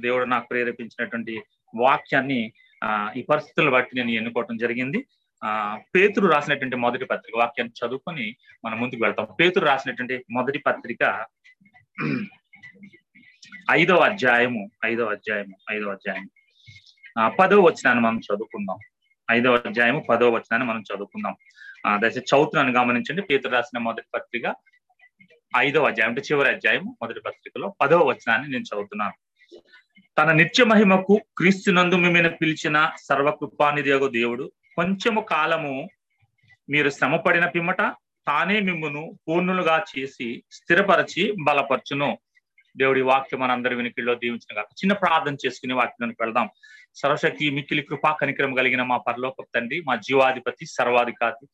దేవుడు నాకు ప్రేరేపించినటువంటి వాక్యాన్ని ఈ పరిస్థితులను బట్టి నేను ఎన్నుకోవటం జరిగింది. ఆ పేతురు రాసినటువంటి మొదటి పత్రిక వాక్యాన్ని చదువుకొని మనం ముందుకు వెళ్తాం. పేతురు రాసినటువంటి మొదటి పత్రిక ఐదవ అధ్యాయము ఐదవ అధ్యాయము ఐదవ అధ్యాయం ఆ వచనాన్ని మనం చదువుకుందాం. ఐదవ అధ్యాయము పదవ వచనాన్ని మనం చదువుకుందాం. ఆ దశ చౌత్రాన్ని గమనించండి. పేతురు రాసిన మొదటి పత్రిక ఐదవ అధ్యాయం అంటే చివరి అధ్యాయం మొదటి పత్రికలో పదవ వచనాన్ని నేను చదువుతున్నాను. తన నిత్య మహిమకు క్రీస్తునందు మిమ్మల్ని పిలిచిన సర్వకృపానిదేగో దేవుడు కొంచెము కాలము మీరు శ్రమపడిన పిమ్మట తానే మిమ్మును పూర్ణులుగా చేసి స్థిరపరచి బలపరచును. దేవుడి వాక్యం మనందరి వినికిల్లో దీవించిన కాక చిన్న ప్రార్థన చేసుకుని వాక్యానికి వెళ్దాం. సర్వశక్తి మిక్కిలి కృపా కనికరం కలిగిన మా పరలోక తండ్రి మా జీవాధిపతి సర్వాధికారి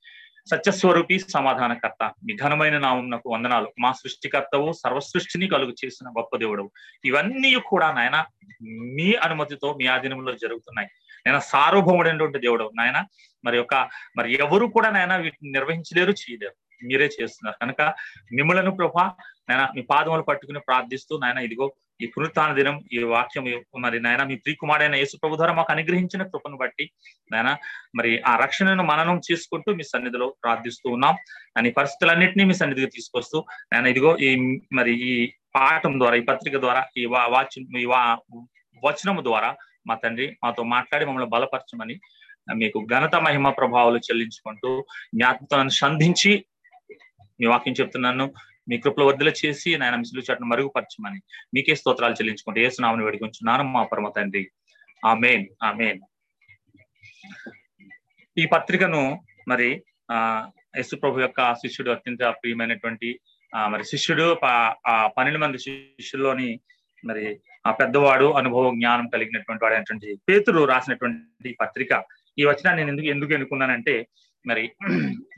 సత్యస్వరూపి సమాధానకర్త. మీ ఘనమైన నామం నాకు వందనాలు. మా సృష్టికర్తవు సర్వ సృష్టిని కలుగు చేసిన గొప్ప దేవుడు ఇవన్నీ కూడా నాయన మీ అనుమతితో మీ ఆధీనంలో జరుగుతున్నాయి. నేను సార్వభౌముడైనటువంటి దేవుడు నాయన. మరి యొక్క మరి ఎవరు కూడా నాయన వీటిని నిర్వహించలేరు చేయలేరు. మీరే చేస్తున్నారు. కనుక మిమ్మలను ప్రభా నాయన మీ పాదములు పట్టుకుని ప్రార్థిస్తూ నాయన ఇదిగో ఈ పునరుత్న దినం ఈ వాక్యం మరి నాయన మీ ప్రియకుమారైన యేసు ప్రభు ద్వారా మాకు అనుగ్రహించిన కృపను బట్టి నాయన మరి ఆ రక్షణను మననం చేసుకుంటూ మీ సన్నిధిలో ప్రార్థిస్తూ ఉన్నాం. అని పరిస్థితులన్నింటినీ మీ సన్నిధికి తీసుకొస్తూ నాయన ఇదిగో ఈ మరి ఈ పాఠం ద్వారా ఈ పత్రిక ద్వారా ఈ వాచ్ ఈ వచనము ద్వారా మా తండ్రి మాతో మాట్లాడి మమ్మల్ని బలపరచమని మీకు ఘనత మహిమ ప్రభావాలు చెల్లించుకుంటూ జ్ఞాపకాలను సంధించి మీ వాక్యం చెప్తున్నాను. మీ కృపలో వద్దల చేసి నాయన మిసులు చాటును మరుగుపరచమని మీకే స్తోత్రాలు చెల్లించుకుంటూ ఏ సునామని వేడుకుంటున్నాను మా పరమ తండ్రి. ఆ మెయిన్ ఆ మెయిన్ ఈ పత్రికను మరి ఆ యేసు ప్రభు యొక్క శిష్యుడు అత్యంత ప్రియమైనటువంటి ఆ మరి శిష్యుడు ఆ పన్నెండు మంది శిష్యుల్లోని మరి ఆ పెద్దవాడు అనుభవ జ్ఞానం కలిగినటువంటి వాడు అయినటువంటి పేతురు రాసినటువంటి పత్రిక. ఈ వచనాన్ని నేను ఎందుకు ఎందుకు ఎన్నుకున్నానంటే మరి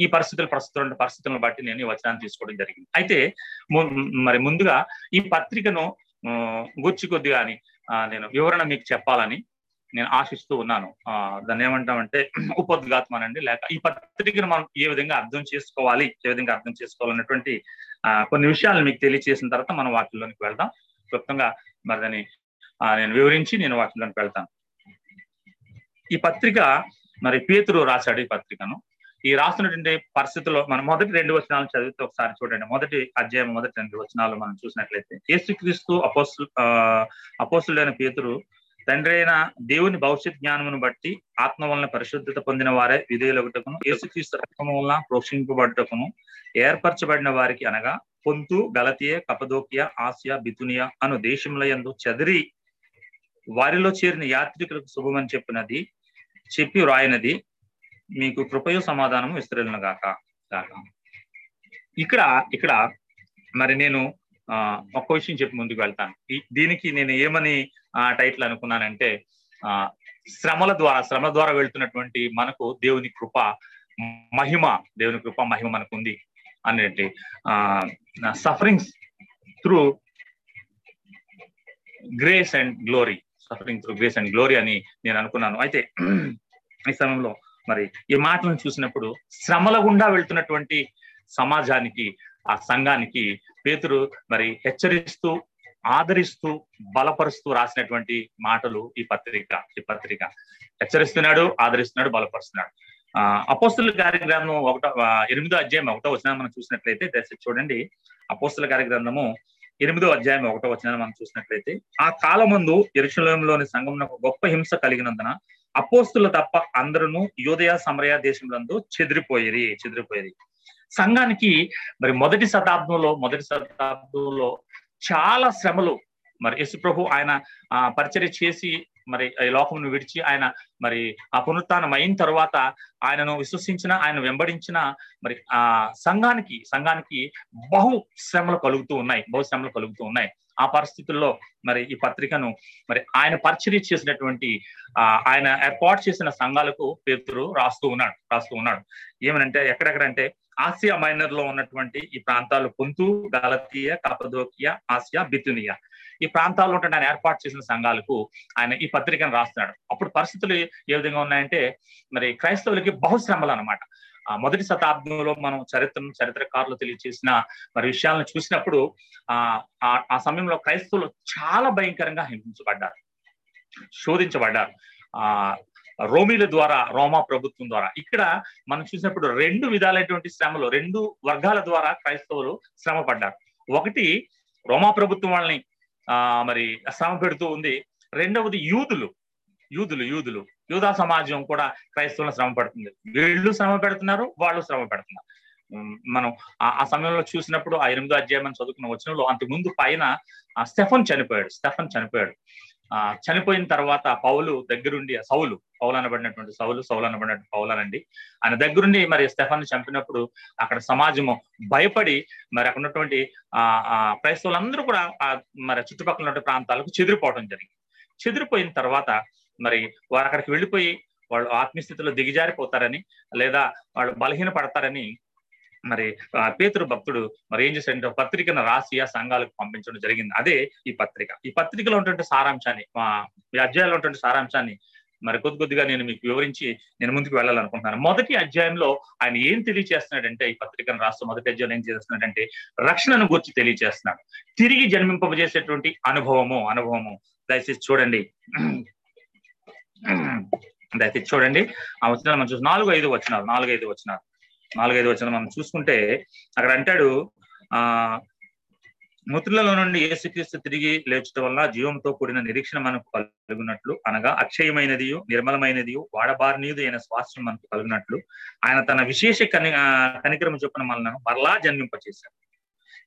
ఈ పరిస్థితులు ప్రస్తుతం పరిస్థితులను బట్టి నేను ఈ వచనాన్ని తీసుకోవడం జరిగింది. అయితే మరి ముందుగా ఈ పత్రికను గుర్చి కొద్దిగా అని నేను వివరణ మీకు చెప్పాలని నేను ఆశిస్తూ ఉన్నాను. ఆ దాన్ని ఏమంటామంటే ఉపద్ఘాతమనండి. లేక ఈ పత్రికను మనం ఏ విధంగా అర్థం చేసుకోవాలి ఏ విధంగా అర్థం చేసుకోవాలన్నటువంటి కొన్ని విషయాలు మీకు తెలియచేసిన తర్వాత మనం వాటిల్లోనికి వెళ్దాం. క్లుప్తంగా మరి దాన్ని నేను వివరించి నేను వాటిలోనికి వెళ్తాను. ఈ పత్రిక మరి పేతురు రాశాడు ఈ పత్రికను. ఈ రాస్తున్నటువంటి పరిస్థితుల్లో మనం మొదటి రెండు వచనాలు చదివితే ఒకసారి చూడండి. మొదటి అధ్యాయం మొదటి రెండు వచనాలు మనం చూసినట్లయితే యేసుక్రీస్తు అపోసు అపోసులైన పేతురు తండ్రి అయిన దేవుని భవిష్యత్ జ్ఞానమును బట్టి ఆత్మ వలన పరిశుద్ధత పొందిన వారే విధేయులగుటకును యేసుక్రీస్తు రక్తము వలన ప్రోక్షింపబడుటకును ఏర్పరచబడిన వారికి అనగా పొంతు గలతియ కపదోకియా ఆసియా బితునియా అను దేశముల యందు చెదిరి వారిలో చేరిన యాత్రికులకు శుభమని చెప్పినది చెప్పి రాయినది మీకు కృపయు సమాధానము విస్తరణ గాక గాక. ఇక్కడ ఇక్కడ మరి నేను ఆ ఒక్క విషయం చెప్పి ముందుకు వెళ్తాను. దీనికి నేను ఏమని ఆ టైటిల్ అనుకున్నానంటే ఆ శ్రమల ద్వారా శ్రమ ద్వారా వెళ్తున్నటువంటి మనకు దేవుని కృప మహిమ దేవుని కృప మహిమ మనకు ఉంది అనేది ఆ sufferings through grace and glory suffering through grace and glory అని నేను అనుకున్నాను. అయితే ఈ సమయంలో మరి ఈ మాటలను చూసినప్పుడు శ్రమల గుండా వెళ్తున్నటువంటి సమాజానికి ఆ సంఘానికి పేతురు మరి హెచ్చరిస్తూ ఆదరిస్తూ బలపరుస్తూ రాసినటువంటి మాటలు ఈ పత్రిక ఈ పత్రిక. హెచ్చరిస్తున్నాడు ఆదరిస్తున్నాడు బలపరుస్తున్నాడు. ఆ అపోస్తుల కార్యగ్రంథం ఒకటో ఎనిమిదో అధ్యాయం ఒకటో వచ్చిన మనం చూసినట్లయితే చూడండి. అపోస్తుల కార్యగ్రంథము ఎనిమిదో అధ్యాయం ఒకటో వచ్చిన మనం చూసినట్లయితే ఆ కాలమందు ఎరుశలంలోని సంఘం గొప్ప హింస కలిగినందున అపోస్తులు తప్ప అందరూ యోదయ సమరయ దేశంలో చెదిరిపోయేది చెదిరిపోయేది సంఘానికి మరి మొదటి శతాబ్దంలో మొదటి శతాబ్దంలో చాలా శ్రమలు. మరి యేసు ప్రభు ఆయన ఆ పరిచర్య చేసి మరి ఈ లోకమును విడిచి ఆయన మరి ఆ పునరుత్నం అయిన తర్వాత ఆయనను విశ్వసించిన ఆయన వెంబడించిన మరి ఆ సంఘానికి సంఘానికి బహు శ్రమలు కలుగుతూ ఉన్నాయి. బహు శ్రమలు కలుగుతూ ఉన్నాయి. ఆ పరిస్థితుల్లో మరి ఈ పత్రికను మరి ఆయన పరిచర్య చేసినటువంటి ఆ ఆయన ఏర్పాటు చేసిన సంఘాలకు పేతురు రాస్తూ ఉన్నాడు రాస్తూ ఉన్నాడు. ఏమనంటే ఎక్కడెక్కడంటే ఆసియా మైనర్లో ఉన్నటువంటి ఈ ప్రాంతాలు పొంతు గలతీయ కపదోకియా ఆసియా బితునియా. ఈ ప్రాంతాల్లో ఉంటే ఆయన ఏర్పాటు చేసిన సంఘాలకు ఆయన ఈ పత్రికను రాస్తున్నాడు. అప్పుడు పరిస్థితులు ఏ విధంగా ఉన్నాయంటే మరి క్రైస్తవులకి బహుశ్రమలు అనమాట ఆ మొదటి శతాబ్దంలో మనం చరిత్రను చరిత్రకారులు తెలియచేసిన మరి విషయాలను చూసినప్పుడు ఆ ఆ సమయంలో క్రైస్తవులు చాలా భయంకరంగా హింసించబడ్డారు శోధించబడ్డారు. ఆ రోమిల ద్వారా రోమా ప్రభుత్వం ద్వారా. ఇక్కడ మనం చూసినప్పుడు రెండు విధాలైనటువంటి శ్రమలు రెండు వర్గాల ద్వారా క్రైస్తవులు శ్రమ పడ్డారు. ఒకటి రోమా ప్రభుత్వం వాళ్ళని ఆ మరి శ్రమ పెడుతూ ఉంది. రెండవది యూదులు యూదులు యూదులు. యూదా సమాజం కూడా క్రైస్తవులను శ్రమ పడుతుంది. వీళ్ళు శ్రమ పెడుతున్నారు వాళ్ళు శ్రమ పెడుతున్నారు. మనం ఆ సమయంలో చూసినప్పుడు ఆ ఎనిమిదో అధ్యాయం అని చదువుకున్న వచనంలో అంతకుముందు పైన స్టెఫన్ చనిపోయాడు స్టెఫన్ చనిపోయాడు. ఆ చనిపోయిన తర్వాత పౌలు దగ్గరుండి సౌలు పౌలు అనబడినటువంటి సౌలు సౌలు అనబడినటువంటి పౌలనండి. ఆయన దగ్గరుండి మరి స్టెఫాన్ చంపినప్పుడు అక్కడ సమాజము భయపడి మరి అక్కడ ఉన్నటువంటి ఆ క్రైస్తవులందరూ కూడా మరి చుట్టుపక్కల ఉన్న ప్రాంతాలకు చెదిరిపోవడం జరిగింది. చెదిరిపోయిన తర్వాత మరి వారు అక్కడికి వెళ్ళిపోయి వాళ్ళు ఆత్మీయస్థితిలో దిగజారిపోతారని లేదా వాళ్ళు బలహీన పడతారని మరి పేతురు భక్తుడు మరి ఏం చేశాడంటే పత్రికను రాసి ఆ సంఘాలకు పంపించడం జరిగింది. అదే ఈ పత్రిక. ఈ పత్రికలో ఉన్నటువంటి సారాంశాన్ని మా ఈ అధ్యాయంలో ఉన్నటువంటి సారాంశాన్ని మరి కొద్ది కొద్దిగా నేను మీకు వివరించి నేను ముందుకు వెళ్ళాలనుకుంటున్నాను. మొదటి అధ్యాయంలో ఆయన ఏం తెలియజేస్తున్నాడంటే ఈ పత్రికను రాస్తూ మొదటి అధ్యాయంలో ఏం చేస్తున్నాడంటే రక్షణను గురించి తెలియజేస్తున్నాడు తిరిగి జన్మింపజేసేటువంటి అనుభవము అనుభవము. దయచేసి చూడండి. దయచేసి చూడండి. ఆ వచ్చిన మనం చూసి నాలుగు ఐదు వచ్చినారు నాలుగు ఐదు వచ్చినారు నాలుగైదు వచ్చిన మనం చూసుకుంటే అక్కడ అంటాడు ఆ మృతులలో నుండి యేసుక్రీస్తు తిరిగి లేచడం వల్ల జీవంతో కూడిన నిరీక్షణ మనకు కలుగునట్లు అనగా అక్షయమైనది నిర్మలమైనది వాడబారినీదు అయిన స్వాస్థ్యం మనకు కలుగునట్లు ఆయన తన విశేష కని కనికరము చొప్పున మనలను మరలా జన్మింపచేశాడు.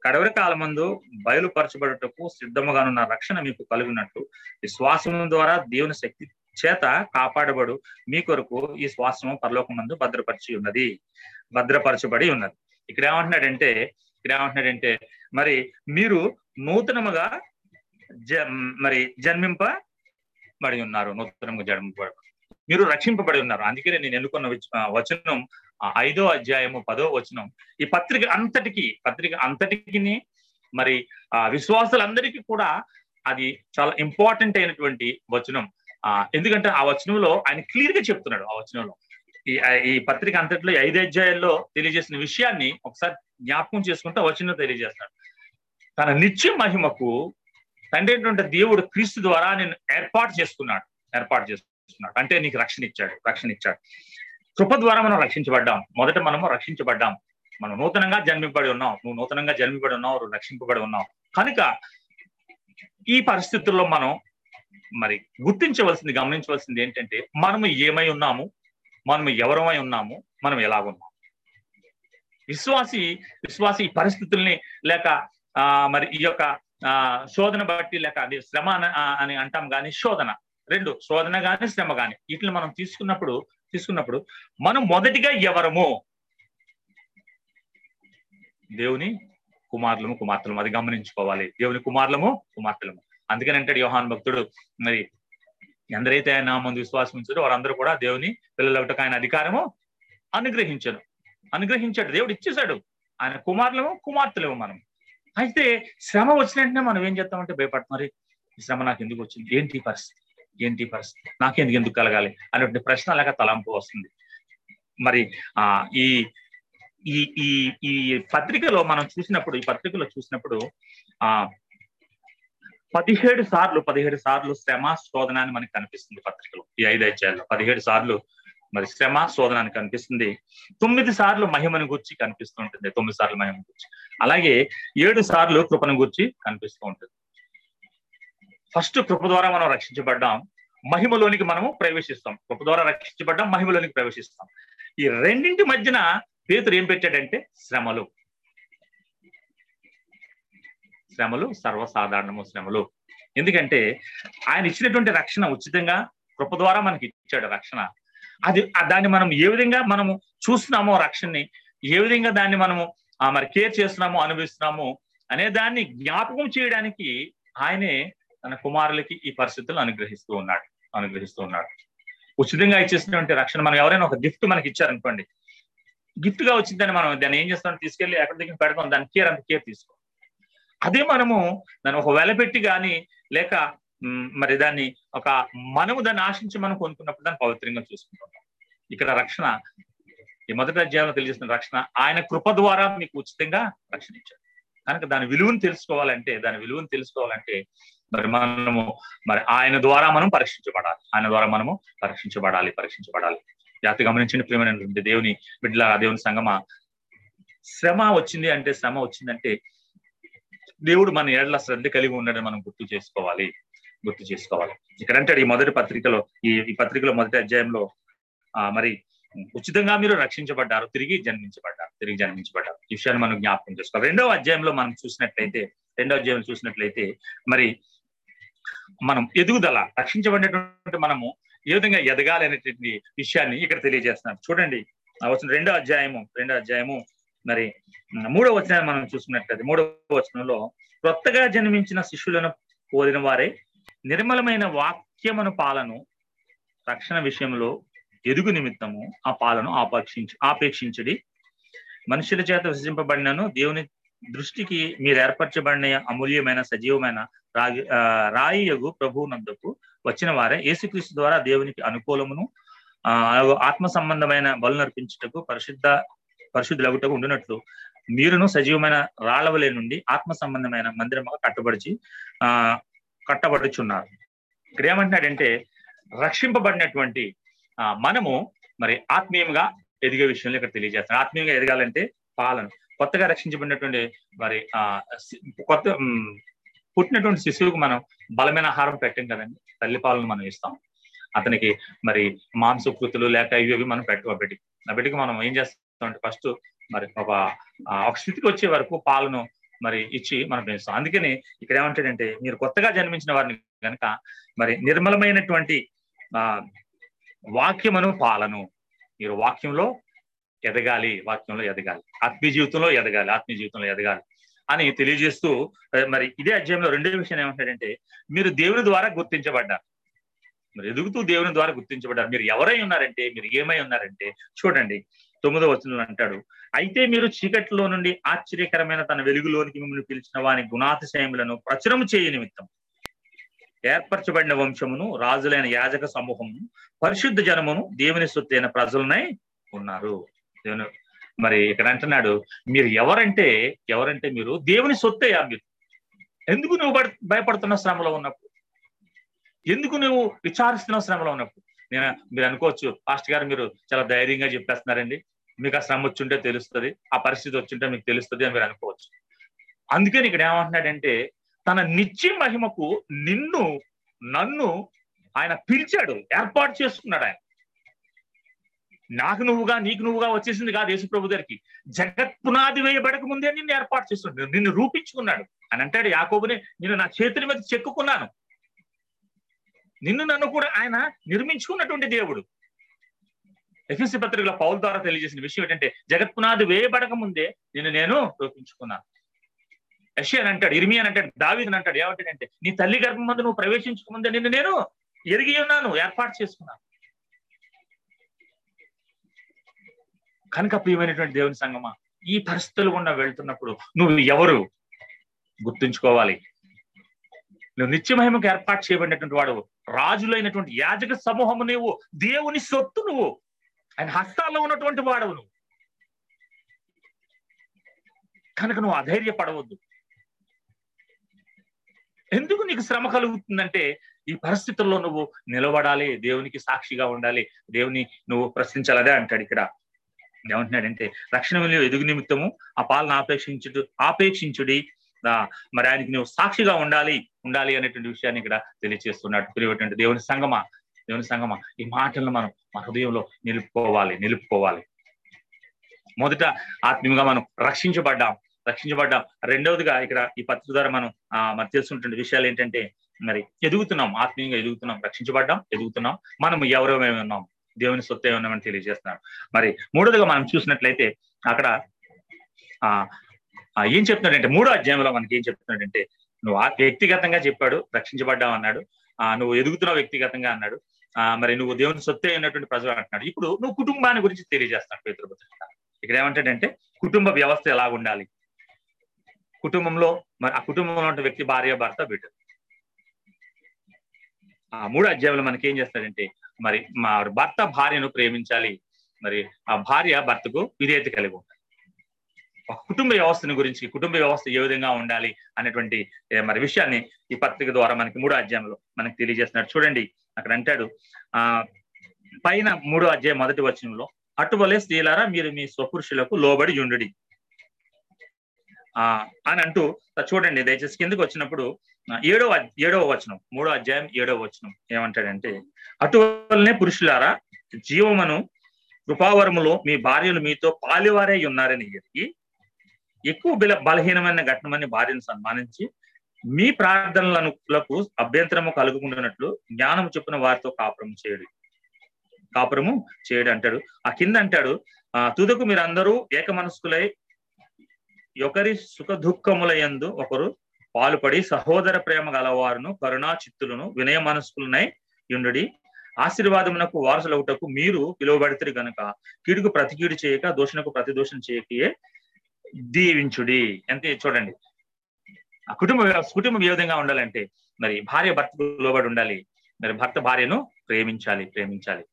కడవరి కాలమందు బయలుపరచబడుటకు సిద్ధముగానున్న రక్షణ మీకు కలుగునట్లు ఈ శ్వాసం ద్వారా దేవుని శక్తి చేత కాపాడబడు మీ కొరకు ఈ శ్వాసము పరలోకమందు భద్రపరిచి ఉన్నది భద్రపరచబడి ఉన్నది. ఇక్కడ ఏమంటున్నాడంటే ఇక్కడ ఏమంటున్నాడంటే మరి మీరు నూతనముగా జ మరి జన్మింపబడి ఉన్నారు నూతనంగా జన్మింపబడి. మీరు రక్షింపబడి ఉన్నారు. అందుకే నేను ఎన్నుకున్న వచనం ఐదో అధ్యాయము పదో వచనం. ఈ పత్రిక అంతటికి పత్రిక అంతటికి మరి ఆ విశ్వాసులందరికీ కూడా అది చాలా ఇంపార్టెంట్ అయినటువంటి వచనం. ఆ ఎందుకంటే ఆ వచనంలో ఆయన క్లియర్గా చెప్తున్నాడు ఆ వచనంలో. ఈ ఈ పత్రిక అంతట్లో ఐదు అధ్యాయాల్లో తెలియజేసిన విషయాన్ని ఒకసారి జ్ఞాపకం చేసుకుంటే వచనంలో తెలియజేస్తాడు తన నిత్య మహిమకు తండ్రి అయినటువంటి దేవుడు క్రీస్తు ద్వారా నేను ఏర్పాటు చేసుకున్నాడు ఏర్పాటు చేసుకున్నాడు. అంటే నీకు రక్షణ ఇచ్చాడు రక్షణ ఇచ్చాడు. కృప ద్వారా మనం రక్షించబడ్డాం. మొదట మనము రక్షించబడ్డాం. మనం నూతనంగా జన్మింపబడి ఉన్నాం. నువ్వు నూతనంగా జన్మింపబడి ఉన్నావు రక్షింపబడి ఉన్నావు. కనుక ఈ పరిస్థితుల్లో మనం మరి గుర్తించవలసింది గమనించవలసింది ఏంటంటే మనము ఏమై ఉన్నాము? మనం ఎవరమై ఉన్నాము మనం ఎలాగున్నాం? విశ్వాసి విశ్వాసి ఈ పరిస్థితుల్ని లేక ఆ మరి ఈ యొక్క ఆ శోధన బట్టి లేక అది శ్రమ అని అంటాం కానీ శోధన. రెండు శోధన గాని శ్రమ కానీ వీటిని మనం తీసుకున్నప్పుడు తీసుకున్నప్పుడు మనం మొదటిగా ఎవరము? దేవుని కుమారులము కుమార్తెలము. అది గమనించుకోవాలి. దేవుని కుమారులము కుమార్తెలము. అందుకని అంటాడు యోహాన్ భక్తుడు మరి ఎందరైతే ఆయన ముందు విశ్వాసం ఉంచారో వారందరూ కూడా దేవుని పిల్లలకి ఆయన అధికారము అనుగ్రహించను. అనుగ్రహించాడు. దేవుడు ఇచ్చేశాడు. ఆయన కుమారులము కుమార్తెలేము మనం. అయితే శ్రమ వచ్చిన వెంటనే మనం ఏం చేస్తామంటే భయపడుతున్నారు ఈ శ్రమ నాకు ఎందుకు వచ్చింది? ఏంటి పరిస్థితి? ఏంటి పరిస్థితి? నాకెందుకు ఎందుకు కలగాలి? అనేటువంటి ప్రశ్న లేక తలంపు వస్తుంది. మరి ఆ ఈ ఈ ఈ ఈ పత్రికలో మనం చూసినప్పుడు ఈ పత్రికలో చూసినప్పుడు ఆ పదిహేడు సార్లు పదిహేడు సార్లు శ్రమ శోధన అని మనకి కనిపిస్తుంది పత్రికలో ఈ ఐదు అధ్యాయాల్లో. పదిహేడు సార్లు మరి శ్రమ శోధన కనిపిస్తుంది. తొమ్మిది సార్లు మహిమను గురించి కనిపిస్తూ ఉంటుంది. తొమ్మిది సార్లు మహిమను గురించి. అలాగే ఏడు సార్లు కృపను గురించి కనిపిస్తూ ఉంటుంది. ఫస్ట్ కృప ద్వారా మనం రక్షించబడ్డాం. మహిమలోనికి మనము ప్రవేశిస్తాం. కృప ద్వారా రక్షించబడ్డాం మహిమలోనికి ప్రవేశిస్తాం. ఈ రెండింటి మధ్యన పేతురు ఏం పెట్టాడంటే శ్రమలు. శ్రమలు సర్వసాధారణము శ్రమలు. ఎందుకంటే ఆయన ఇచ్చినటువంటి రక్షణ ఉచితంగా కృప ద్వారా మనకి ఇచ్చాడు రక్షణ. అది దాన్ని మనం ఏ విధంగా మనము చూస్తున్నామో రక్షణని ఏ విధంగా దాన్ని మనము మరి కేర్ చేస్తున్నాము అనుభవిస్తున్నాము అనే దాన్ని జ్ఞాపకం చేయడానికి ఆయనే తన కుమారులకి ఈ పరిస్థితులు అనుగ్రహిస్తూ ఉన్నాడు అనుగ్రహిస్తూ ఉన్నాడు. ఉచితంగా ఇచ్చేసినటువంటి రక్షణ మనం ఎవరైనా ఒక గిఫ్ట్ మనకి ఇచ్చారనుకోండి. గిఫ్ట్గా వచ్చిందని మనం దాన్ని ఏం చేస్తాం? తీసుకెళ్ళి ఎక్కడి దగ్గర పెడతాం? దాని కేర్ అంత కేర్ తీసుకో. అదే మనము దాన్ని ఒక వెల పెట్టి కానీ లేక మరి దాన్ని ఒక మనము దాన్ని ఆశించి మనం కొనుక్కున్నప్పుడు దాన్ని పవిత్రంగా చూసుకుంటాం ఇక్కడ రక్షణ ఈ మొదటి అధ్యాయంలో తెలియజేస్తున్న రక్షణ ఆయన కృప ద్వారా మీకు ఉచితంగా రక్షణ ఇచ్చాడు. కనుక దాని విలువను తెలుసుకోవాలంటే దాని విలువను తెలుసుకోవాలంటే మరి మనము మరి ఆయన ద్వారా మనం పరీక్షించబడాలి. ఆయన ద్వారా మనము పరీక్షించబడాలి పరీక్షించబడాలి. జాతి గమనించిన ప్రియమైనటువంటి దేవుని బిడ్డల దేవుని సంగమ. శ్రమ వచ్చింది అంటే శ్రమ వచ్చిందంటే దేవుడు మన ఏళ్ళ శ్రద్ధ కలిగి ఉండడం మనం గుర్తు చేసుకోవాలి. గుర్తు చేసుకోవాలి. ఇక్కడ అంటాడు ఈ మొదటి పత్రికలో ఈ ఈ పత్రికలో మొదటి అధ్యాయంలో ఆ మరి ఉచితంగా మీరు రక్షించబడ్డారు తిరిగి జన్మించబడ్డారు తిరిగి జన్మించబడ్డారు. ఈ విషయాన్ని మనం జ్ఞాపకం చేసుకోవాలి. రెండవ అధ్యాయంలో మనం చూసినట్లయితే రెండవ అధ్యాయంలో చూసినట్లయితే మరి మనం ఎదుగుదల రక్షించబడినటువంటి మనము ఏ విధంగా ఎదగాలి అనేటువంటి విషయాన్ని ఇక్కడ తెలియజేస్తున్నారు. చూడండి వచ్చిన రెండో అధ్యాయము రెండో అధ్యాయము మరి మూడో వచనాన్ని మనం చూసుకున్నట్లయితే మూడవ వచనంలో కొత్తగా జన్మించిన శిష్యులను పోలిన వారే నిర్మలమైన వాక్యమును పాలను రక్షణ విషయంలో ఎదుగు నిమిత్తము ఆ పాలను ఆపేక్షించి ఆపేక్షించడి. మనుషుల చేత విసర్జింపబడినను దేవుని దృష్టికి మీరు ఏర్పరచబడిన అమూల్యమైన సజీవమైన రాగి రాయి యగు వచ్చిన వారే యేసుక్రీస్తు ద్వారా దేవునికి అనుకూలమును ఆత్మ సంబంధమైన బలు నర్పించుటకు పరిశుద్ధ పరిశుద్ధులగుటకు ఉండినట్లు. మీరును సజీవమైన రాళ్ళవలే నుండి ఆత్మ సంబంధమైన మందిరముగా కట్టబడిచి ఆ కట్టబడుచున్నారు. ఇక్కడ ఏమంటున్నాడంటే రక్షింపబడినటువంటి ఆ మనము మరి ఆత్మీయంగా ఎదిగే విషయంలో ఇక్కడ తెలియజేస్తాను ఆత్మీయంగా ఎదగాలంటే పాలన. కొత్తగా రక్షించబడినటువంటి మరి ఆ కొత్త పుట్టినటువంటి శిశువుకు మనం బలమైన ఆహారం పెట్టం కదండి. తల్లి పాలను మనం ఇస్తాం. అతనికి మరి మాంసకృతులు లేక ఇవి ఇవి మనం పెట్టు బిడ్డకి ఆ బిడ్డకి మనం ఏం చేస్తాం? అంటే ఫస్ట్ మరి ఒక ఒక స్థితికి వచ్చే వరకు పాలను మరి ఇచ్చి మనం పెంచుతాం. అందుకని ఇక్కడ ఏమంటాడంటే మీరు కొత్తగా జన్మించిన వారిని కనుక మరి నిర్మలమైనటువంటి ఆ వాక్యమును పాలను మీరు వాక్యంలో ఎదగాలి వాక్యంలో ఎదగాలి. ఆత్మీయ జీవితంలో ఎదగాలి ఆత్మీయ జీవితంలో ఎదగాలి అని తెలియజేస్తూ మరి ఇదే అధ్యాయంలో రెండో విషయం ఏమంటాడంటే మీరు దేవుని ద్వారా గుర్తించబడ్డారు. మరి ఎదుగుతూ దేవుని ద్వారా గుర్తించబడ్డారు. మీరు ఎవరై ఉన్నారంటే మీరు ఏమై ఉన్నారంటే చూడండి తొమ్మిదో వచనంలో అంటాడు అయితే మీరు చీకటిలో నుండి ఆశ్చర్యకరమైన తన వెలుగులోనికి మిమ్మల్ని పిలిచిన వాని గుణాతిశయములను ప్రచురము చేయ నిమిత్తం ఏర్పరచబడిన వంశమును రాజులైన యాజక సమూహము పరిశుద్ధ జనమును దేవుని సొత్తైన ప్రజలనై ఉన్నారు. దేవుని మరి ఇక్కడ అంటున్నాడు మీరు ఎవరంటే ఎవరంటే మీరు దేవుని సొత్తే మీరు. ఎందుకు నువ్వు భయపడుతున్న శ్రమలో ఉన్నప్పుడు? ఎందుకు నువ్వు విచారిస్తున్న శ్రమలో ఉన్నప్పుడు? నేను మీరు అనుకోవచ్చు పాస్ట్ గారు మీరు చాలా ధైర్యంగా చెప్పేస్తున్నారండి. మీకు ఆ శ్రమ వచ్చుంటే తెలుస్తుంది ఆ పరిస్థితి వచ్చుంటే మీకు తెలుస్తుంది అని మీరు అనుకోవచ్చు. అందుకని ఇక్కడ ఏమంటున్నాడంటే తన నిత్య మహిమకు నిన్ను నన్ను ఆయన పిలిచాడు ఏర్పాటు చేసుకున్నాడు ఆయన. నాకు నువ్వుగా నీకు నువ్వుగా వచ్చేసింది కాదు యేసుప్రభు దగ్గరికి జగత్ పునాది వేయబడక ముందే నిన్ను ఏర్పాటు చేస్తున్నాడు నిన్ను రూపించుకున్నాడు. అని అంటాడు యాకోబుని నేను నా చేతుల మీద చెక్కుకున్నాను. నిన్ను నన్ను కూడా ఆయన నిర్మించుకున్నటువంటి దేవుడు. ఎఫ్ఎస్సి పత్రికలో పౌల్ ద్వారా తెలియజేసిన విషయం ఏంటంటే జగత్ పునాది వేయబడక ముందే నిన్ను నేను రూపించుకున్నాను యషియన్ అంటాడు ఇర్మి అని అంటాడు దావిదని అంటాడు ఏమంటాడంటే నీ తల్లి గర్భం ముందు నువ్వు ప్రవేశించకముందే నిన్ను నేను ఎరిగి ఉన్నాను ఏర్పాటు చేసుకున్నాను కనుక ప్రియమైనటువంటి దేవుని సంగమా ఈ పరిస్థితులు గుండా వెళ్తున్నప్పుడు నువ్వు ఎవరు గుర్తుంచుకోవాలి? నువ్వు నిత్యమహిమకు ఏర్పాటు చేయబడినటువంటి వాడు రాజులైనటువంటి యాజక సమూహము నువ్వు దేవుని సొత్తు నువ్వు. ఆయన హస్తాల్లో ఉన్నటువంటి వాడవు నువ్వు. కనుక నువ్వు అధైర్యపడవద్దు. ఎందుకు నీకు శ్రమ కలుగుతుందంటే ఈ పరిస్థితుల్లో నువ్వు నిలబడాలి దేవునికి సాక్షిగా ఉండాలి దేవుని నువ్వు ప్రశ్నించాలదే అంటాడు ఇక్కడ. ఏమంటున్నాడంటే రక్షణ ఎదుగు నిమిత్తము ఆ పాలన ఆపేక్షించుడు ఆపేక్షించుడి మరి ఆయనకి నువ్వు సాక్షిగా ఉండాలి ఉండాలి అనేటువంటి విషయాన్ని ఇక్కడ తెలియజేస్తున్నాడు ప్రియటువంటి దేవుని సంగమా దేవుని సంగమా ఈ మాటలను మనం మన హృదయంలో నిలుపుకోవాలి నిలుపుకోవాలి. మొదట ఆత్మీయంగా మనం రక్షించబడ్డాం రక్షించబడ్డాం. రెండవదిగా ఇక్కడ ఈ పత్రిక ద్వారా మనం మనం తెలుసుకుంటున్న విషయాలు ఏంటంటే మరి ఎదుగుతున్నాం ఆత్మీయంగా ఎదుగుతున్నాం రక్షించబడ్డాం ఎదుగుతున్నాం. మనం ఎవరెవరేమి ఉన్నాం? దేవుని సొత్తు ఏమన్నామని తెలియజేస్తున్నాడు. మరి మూడోదిగా మనం చూసినట్లయితే అక్కడ ఆ ఏం చెప్తున్నాడంటే మూడో అధ్యాయంలో మనకి ఏం చెప్తున్నాడంటే నువ్వు ఆ వ్యక్తిగతంగా చెప్పాడు రక్షించబడ్డావు అన్నాడు ఆ నువ్వు ఎదుగుతున్నావు వ్యక్తిగతంగా అన్నాడు ఆ మరి నువ్వు దేవుని సొత్తే ఉన్నటువంటి ప్రజలు అంటున్నాడు. ఇప్పుడు నువ్వు కుటుంబాన్ని గురించి తెలియజేస్తాడు పేతృపత్రిక ఇక్కడ ఏమంటాడంటే కుటుంబ వ్యవస్థ ఎలా ఉండాలి? కుటుంబంలో మరి ఆ కుటుంబంలో ఉన్న వ్యక్తి భార్య భర్త బిడ్డ. ఆ మూడు అధ్యాయంలో మనకి ఏం చేస్తాడంటే మరి మా భర్త భార్యను ప్రేమించాలి. మరి ఆ భార్య భర్తకు విధేయత కలిగి ఉండాలి ఒక కుటుంబ వ్యవస్థను గురించి కుటుంబ వ్యవస్థ ఏ విధంగా ఉండాలి అనేటువంటి మరి విషయాన్ని ఈ పత్రిక ద్వారా మనకి మూడో అధ్యాయంలో మనకి తెలియజేస్తున్నాడు చూడండి అక్కడ అంటాడు ఆ పైన మూడో అధ్యాయం మొదటి వచనంలో అటువలే స్త్రీలారా మీరు మీ స్వపురుషులకు లోబడి ఉండుడి. ఆ అని అంటూ చూడండి దయచేసి కిందకి వచ్చినప్పుడు ఏడో ఏడవ ఏడవ వచనం మూడో అధ్యాయం ఏడవ వచనం ఏమంటాడంటే అటువలనే పురుషులారా జీవమును కృపావరములో మీ భార్యలు మీతో పాలివారే ఉన్నారని ఎరిగి ఎక్కువ బల బలహీనమైన ఘటనమని భార్యను సన్మానించి మీ ప్రార్థనలకు అభ్యంతరము కలుగుకుంటున్నట్లు జ్ఞానం చెప్పిన వారితో కాపురం చేయడు. కాపురము చేయడు అంటాడు. ఆ కింద అంటాడు ఆ తుదకు మీరందరూ ఏకమనస్కులై ఒకరి సుఖ దుఃఖముల యందు ఒకరు పాలుపడి సహోదర ప్రేమ గలవారును కరుణా చిత్తులను వినయ మనస్కులనై యుండడి. ఆశీర్వాదమునకు వారసులవుటకు మీరు పిలువబడితే గనుక కీడుకు ప్రతికీడు చేయక దోషణకు ప్రతి దోషం చేయకయే దీవించుడి. అంతే చూడండి ఆ కుటుంబ కుటుంబం ఏ విధంగా ఉండాలంటే మరి భార్య భర్తకు లోబడి ఉండాలి మరి భర్త భార్యను ప్రేమించాలి ప్రేమించాలి.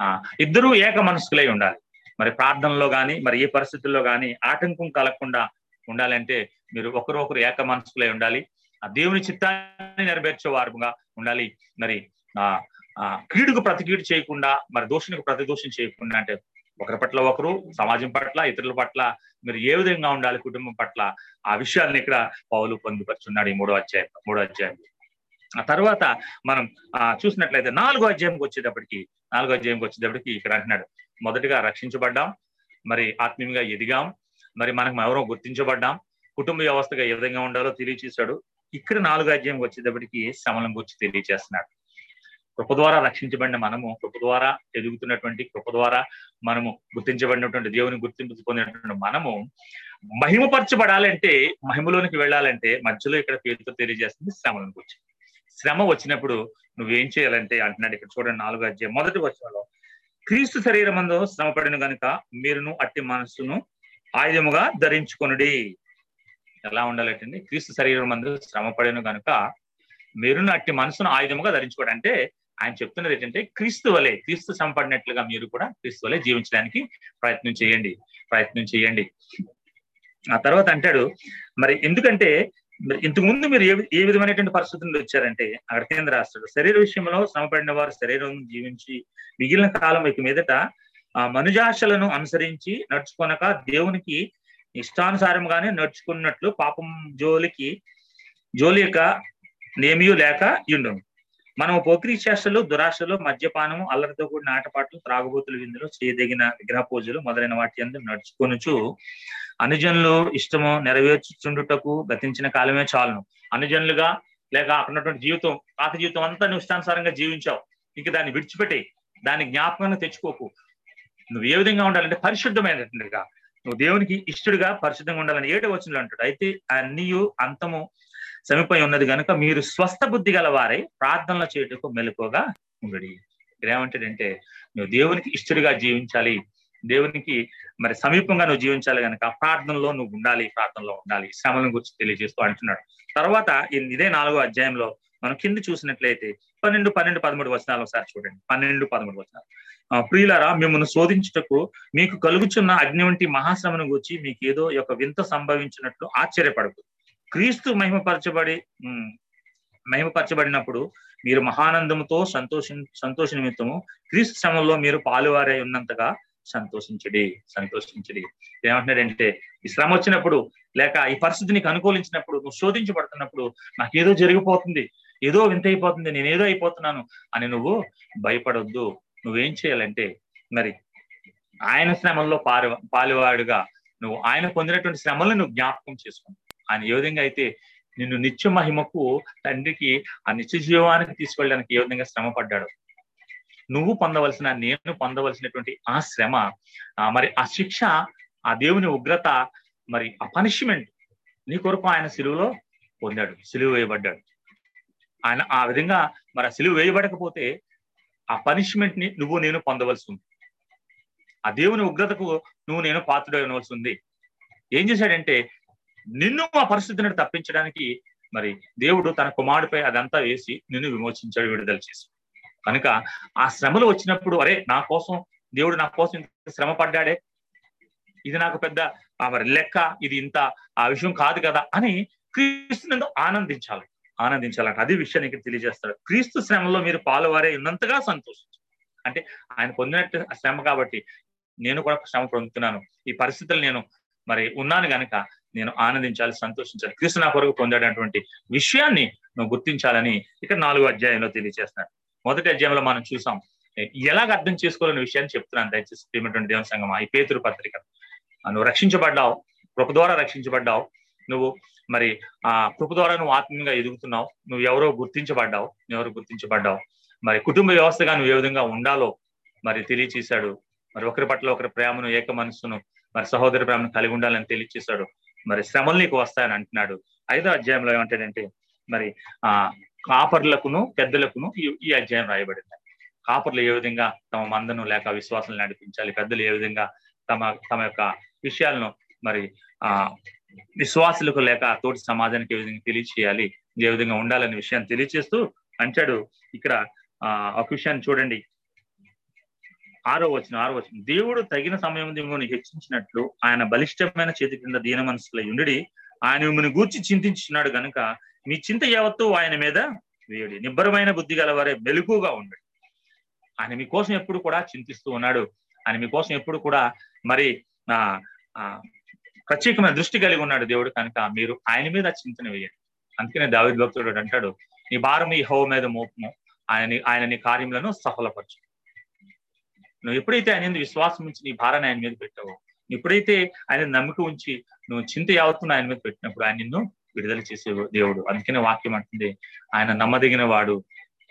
ఆ ఇద్దరూ ఏక మనస్కులై ఉండాలి. మరి ప్రార్థనలో గాని మరి ఏ పరిస్థితుల్లో గాని ఆటంకం కలగకుండా ఉండాలంటే మీరు ఒకరు ఒకరు ఏక మనస్కులై ఉండాలి. ఆ దేవుని చిత్తాన్ని నెరవేర్చే వారుగా ఉండాలి. మరి ఆ ఆ కీడుకు ప్రతి కీడు చేయకుండా మరి దోషునికి ప్రతి దోషం చేయకుండా అంటే ఒకరి పట్ల ఒకరు సమాజం పట్ల ఇతరుల పట్ల మీరు ఏ విధంగా ఉండాలి కుటుంబం పట్ల ఆ విషయాన్ని ఇక్కడ పౌలు పొందుపరుచున్నాడు ఈ మూడో అధ్యాయం మూడో అధ్యాయం. ఆ తర్వాత మనం ఆ చూసినట్లయితే నాలుగో అధ్యాయంకి వచ్చేటప్పటికి నాలుగో అధ్యాయంకి వచ్చేటప్పటికి ఇక్కడ అంటున్నాడు మొదటగా రక్షించబడ్డాం మరి ఆత్మీయంగా ఎదిగాం మరి మనకు ఎవరో గుర్తించబడ్డాం కుటుంబ వ్యవస్థగా ఏ విధంగా ఉండాలో తెలియచేశాడు. ఇక్కడ నాలుగో అధ్యాయంకి వచ్చేటప్పటికి శ్రమలం గురించి తెలియజేస్తున్నాడు కృప ద్వారా రక్షించబడిన మనము కృప ద్వారా ఎదుగుతున్నటువంటి కృప ద్వారా మనము గుర్తించబడినటువంటి దేవుని గుర్తింపు పొందినటువంటి మనము మహిమపరచబడాలంటే మహిమలోనికి వెళ్ళాలంటే మధ్యలో ఇక్కడ పేరుతో తెలియజేస్తుంది శ్రమలను గురించి శ్రమ వచ్చినప్పుడు నువ్వేం చేయాలంటే అంటున్నాడు ఇక్కడ చూడండి నాలుగు అధ్యాయం. మొదటి వచ్చంలో క్రీస్తు శరీరమందు శ్రమ పడిన గనుక మీరును అట్టి మనస్సును ఆయుధముగా ధరించుకొనుడి. ఎలా ఉండాలంటే క్రీస్తు శరీరం మందు శ్రమ పడిన గనుక మీరును అట్టి మనసును ఆయుధముగా ధరించుకోవడం అంటే ఆయన చెప్తున్నది ఏంటంటే క్రీస్తు వలె క్రీస్తు సంపడినట్లుగా మీరు కూడా క్రీస్తు వలె జీవించడానికి ప్రయత్నం చేయండి ప్రయత్నం చేయండి. ఆ తర్వాత అంటాడు మరి ఎందుకంటే మరి ఇంతకు ముందు మీరు ఏ ఏ విధమైనటువంటి పరిస్థితుల్లో వచ్చారంటే అక్కడ కేంద్ర రాష్ట్రాలు శరీర విషయంలో శ్రమపడిన వారు శరీరం జీవించి మిగిలిన కాలం ఇక మీదట ఆ మనుజాశలను అనుసరించి నడుచుకొనక దేవునికి ఇష్టానుసారంగానే నడుచుకున్నట్లు పాపం జోలికి జోలి యొక్క నేమియు లేక ఇండును మనం పోక్రీ చేష్టలు దురాశలు మద్యపానము అల్లరితో కూడిన ఆటపాటలు త్రాగుబోతుల విందులు చేయదగిన విగ్రహ పూజలు మొదలైన వాటి అందరూ నడుచుకొనుచు అనుజనులు ఇష్టము నెరవేర్చుచుండుటకు గతించిన కాలమే చాలును. అనుజనులుగా లేక అక్కడ ఉన్నటువంటి జీవితం పాత జీవితం అంతా నువ్వు ఇష్టానుసారంగా జీవించావు. ఇంక దాన్ని విడిచిపెట్టి దాన్ని జ్ఞాపకంగా తెచ్చుకోకు. నువ్వు ఏ విధంగా ఉండాలంటే పరిశుద్ధమైనట్టుగా నువ్వు దేవునికి ఇష్టడుగా పరిశుద్ధంగా ఉండాలని ఏటో వచ్చిన అంటాడు. అయితే అన్నీ అంతము సమీపై ఉన్నది కనుక మీరు స్వస్థ బుద్ధి గల వారై ప్రార్థనలు చేయుటకు మెలకుగా ఉండడి. ఏమంటాడంటే నువ్వు దేవునికి ఇష్టడిగా జీవించాలి. దేవునికి మరి సమీపంగా నువ్వు జీవించాలి కనుక ప్రార్థనలో నువ్వు ఉండాలి ప్రార్థనలో ఉండాలి. శ్రమలను గురించి తెలియజేస్తూ అంటున్నాడు. తర్వాత ఇదే నాలుగో అధ్యాయంలో మనం కింద చూసినట్లయితే పన్నెండు పన్నెండు పదమూడు వచనాలు ఒకసారి చూడండి. పన్నెండు పదమూడు వచనాలు. ప్రియులారా మిమ్మల్ని శోధించుటకు మీకు కలుగుచున్న అగ్ని వంటి మహాశ్రమను గురించి మీకు ఏదో ఒక వింత సంభవించినట్లు ఆశ్చర్యపడదు క్రీస్తు మహిమపరచబడి మహిమపరచబడినప్పుడు మీరు మహానందముతో సంతోషి సంతోష నిమిత్తము క్రీస్తు శ్రమంలో మీరు పాలువారై ఉన్నంతగా సంతోషించడి సంతోషించడి. ఏమంటున్నాడంటే ఈ శ్రమ వచ్చినప్పుడు లేక ఈ పరిస్థితి నీకు అనుకూలించినప్పుడు నువ్వు శోధించబడుతున్నప్పుడు నాకు ఏదో జరిగిపోతుంది ఏదో వింత అయిపోతుంది నేనేదో అయిపోతున్నాను అని నువ్వు భయపడొద్దు. నువ్వేం చేయాలంటే మరి ఆయన శ్రమంలో పాలు పాలువాడుగా నువ్వు ఆయన పొందినటువంటి శ్రమలను నువ్వు జ్ఞాపకం చేసుకో. ఆయన ఏ విధంగా అయితే నిన్ను నిత్య మహిమకు తండ్రికి ఆ నిత్య జీవానికి తీసుకెళ్ళడానికి ఏ విధంగా శ్రమ పడ్డాడు. నువ్వు పొందవలసిన నేను పొందవలసినటువంటి ఆ శ్రమ మరి ఆ శిక్ష ఆ దేవుని ఉగ్రత మరి ఆ పనిష్మెంట్ నీ కొరకు ఆయన సిలువలో పొందాడు సిలువ వేయబడ్డాడు. ఆయన ఆ విధంగా మరి ఆ సిలువ వేయబడకపోతే ఆ పనిష్మెంట్ని నువ్వు నేను పొందవలసి ఉంది. ఆ దేవుని ఉగ్రతకు నువ్వు నేను పాత్రుడు అనవలసి ఉంది. ఏం చేశాడంటే నిన్ను ఆ పరిస్థితి నుండి తప్పించడానికి మరి దేవుడు తన కుమారుడిపై అదంతా వేసి నిన్ను విమోచించాడు విడుదల చేసి కనుక ఆ శ్రమలు వచ్చినప్పుడు అరే నా కోసం దేవుడు నా కోసం ఇంత శ్రమ పడ్డాడే ఇది నాకు పెద్ద ఆ మరి లెక్క ఇది ఇంత ఆ విషయం కాదు కదా అని క్రీస్తునందు ఆనందించాలి. ఆనందించాలంట. అది విషయాన్ని ఇక్కడ తెలియజేస్తాడు. క్రీస్తు శ్రమలో మీరు పాలువారే ఉన్నంతగా సంతోషించు. అంటే ఆయన పొందినట్టు శ్రమ కాబట్టి నేను కూడా శ్రమ పొందుతున్నాను. ఈ పరిస్థితులు నేను మరి ఉన్నాను గనక నేను ఆనందించాలి సంతోషించాలి. క్రీస్తు నా కొరకు పొందేటటువంటి విషయాన్ని నువ్వు గుర్తించాలని ఇక్కడ నాలుగో అధ్యాయంలో తెలియజేస్తున్నాడు మొదటి అధ్యాయంలో మనం చూసాం ఎలాగ అర్థం చేసుకోవాలనే విషయాన్ని చెప్తున్నాను దయచేసి ప్రేమటువంటి దేవన సంగమ ఈ పేతురు పత్రిక. నువ్వు రక్షించబడ్డావు కృప ద్వారా రక్షించబడ్డావు నువ్వు మరి ఆ కృప ద్వారా నువ్వు ఆత్మీయంగా ఎదుగుతున్నావు నువ్వు ఎవరో గుర్తించబడ్డావు ఎవరు గుర్తించబడ్డావు మరి కుటుంబ వ్యవస్థగా నువ్వు ఏ విధంగా ఉండాలో మరి తెలియచేశాడు. మరి ఒకరి పట్ల ఒకరి ప్రేమను ఏక మనస్సును మరి సహోదరి ప్రేమను కలిగి ఉండాలని తెలియచేశాడు. మరి శ్రమలు నీకు వస్తాయని అంటున్నాడు. ఐదో అధ్యాయంలో ఏమంటాడంటే మరి ఆ కాపర్లకును పెద్దలకును ఈ అధ్యాయం రాయబడింది. కాపర్లు ఏ విధంగా తమ మందను లేక విశ్వాసం నడిపించాలి? పెద్దలు ఏ విధంగా తమ తమ యొక్క విషయాలను మరి ఆ విశ్వాసులకు లేక తోటి సమాజానికి ఏ విధంగా తెలియచేయాలి? ఏ విధంగా ఉండాలనే విషయాన్ని తెలియచేస్తూ అంటాడు. ఇక్కడ ఆ ఒక విషయాన్ని చూడండి. ఆరో వచ్చిన ఆరో వచ్చిన దేవుడు తగిన సమయం మిమ్మల్ని హెచ్చించినట్లు ఆయన బలిష్టమైన చేతి కింద దీన మనసులో ఉండి ఆయన మిమ్మల్ని గూర్చి చింతించున్నాడు గనుక మీ చింత యావత్తు ఆయన మీద వేయడి. నిబ్బరమైన బుద్ధి గలవారే మెలుకుగా ఉండడు ఆయన మీకోసం ఎప్పుడు కూడా చింతిస్తూ ఉన్నాడు. ఆయన మీకోసం ఎప్పుడు కూడా మరి ఆ ప్రత్యేకమైన దృష్టి కలిగి ఉన్నాడు దేవుడు కనుక మీరు ఆయన మీద చింతన వేయండి. అందుకనే దావిద్ భక్తుడు అంటాడు నీ భారం ఈ హోవ మీద మోపము. ఆయన ఆయన నీ కార్యములను సఫలపరచు నువ్వు ఎప్పుడైతే ఆయన విశ్వాసం ఉంచి నీ భారాన్ని ఆయన మీద పెట్టావో ఎప్పుడైతే ఆయన నమ్మిక ఉంచి నువ్వు చింత యావత్తును ఆయన మీద పెట్టినప్పుడు ఆయన నిన్ను విడుదల చేసే దేవుడు. అందుకనే వాక్యం అంటుంది ఆయన నమ్మదగిన వాడు.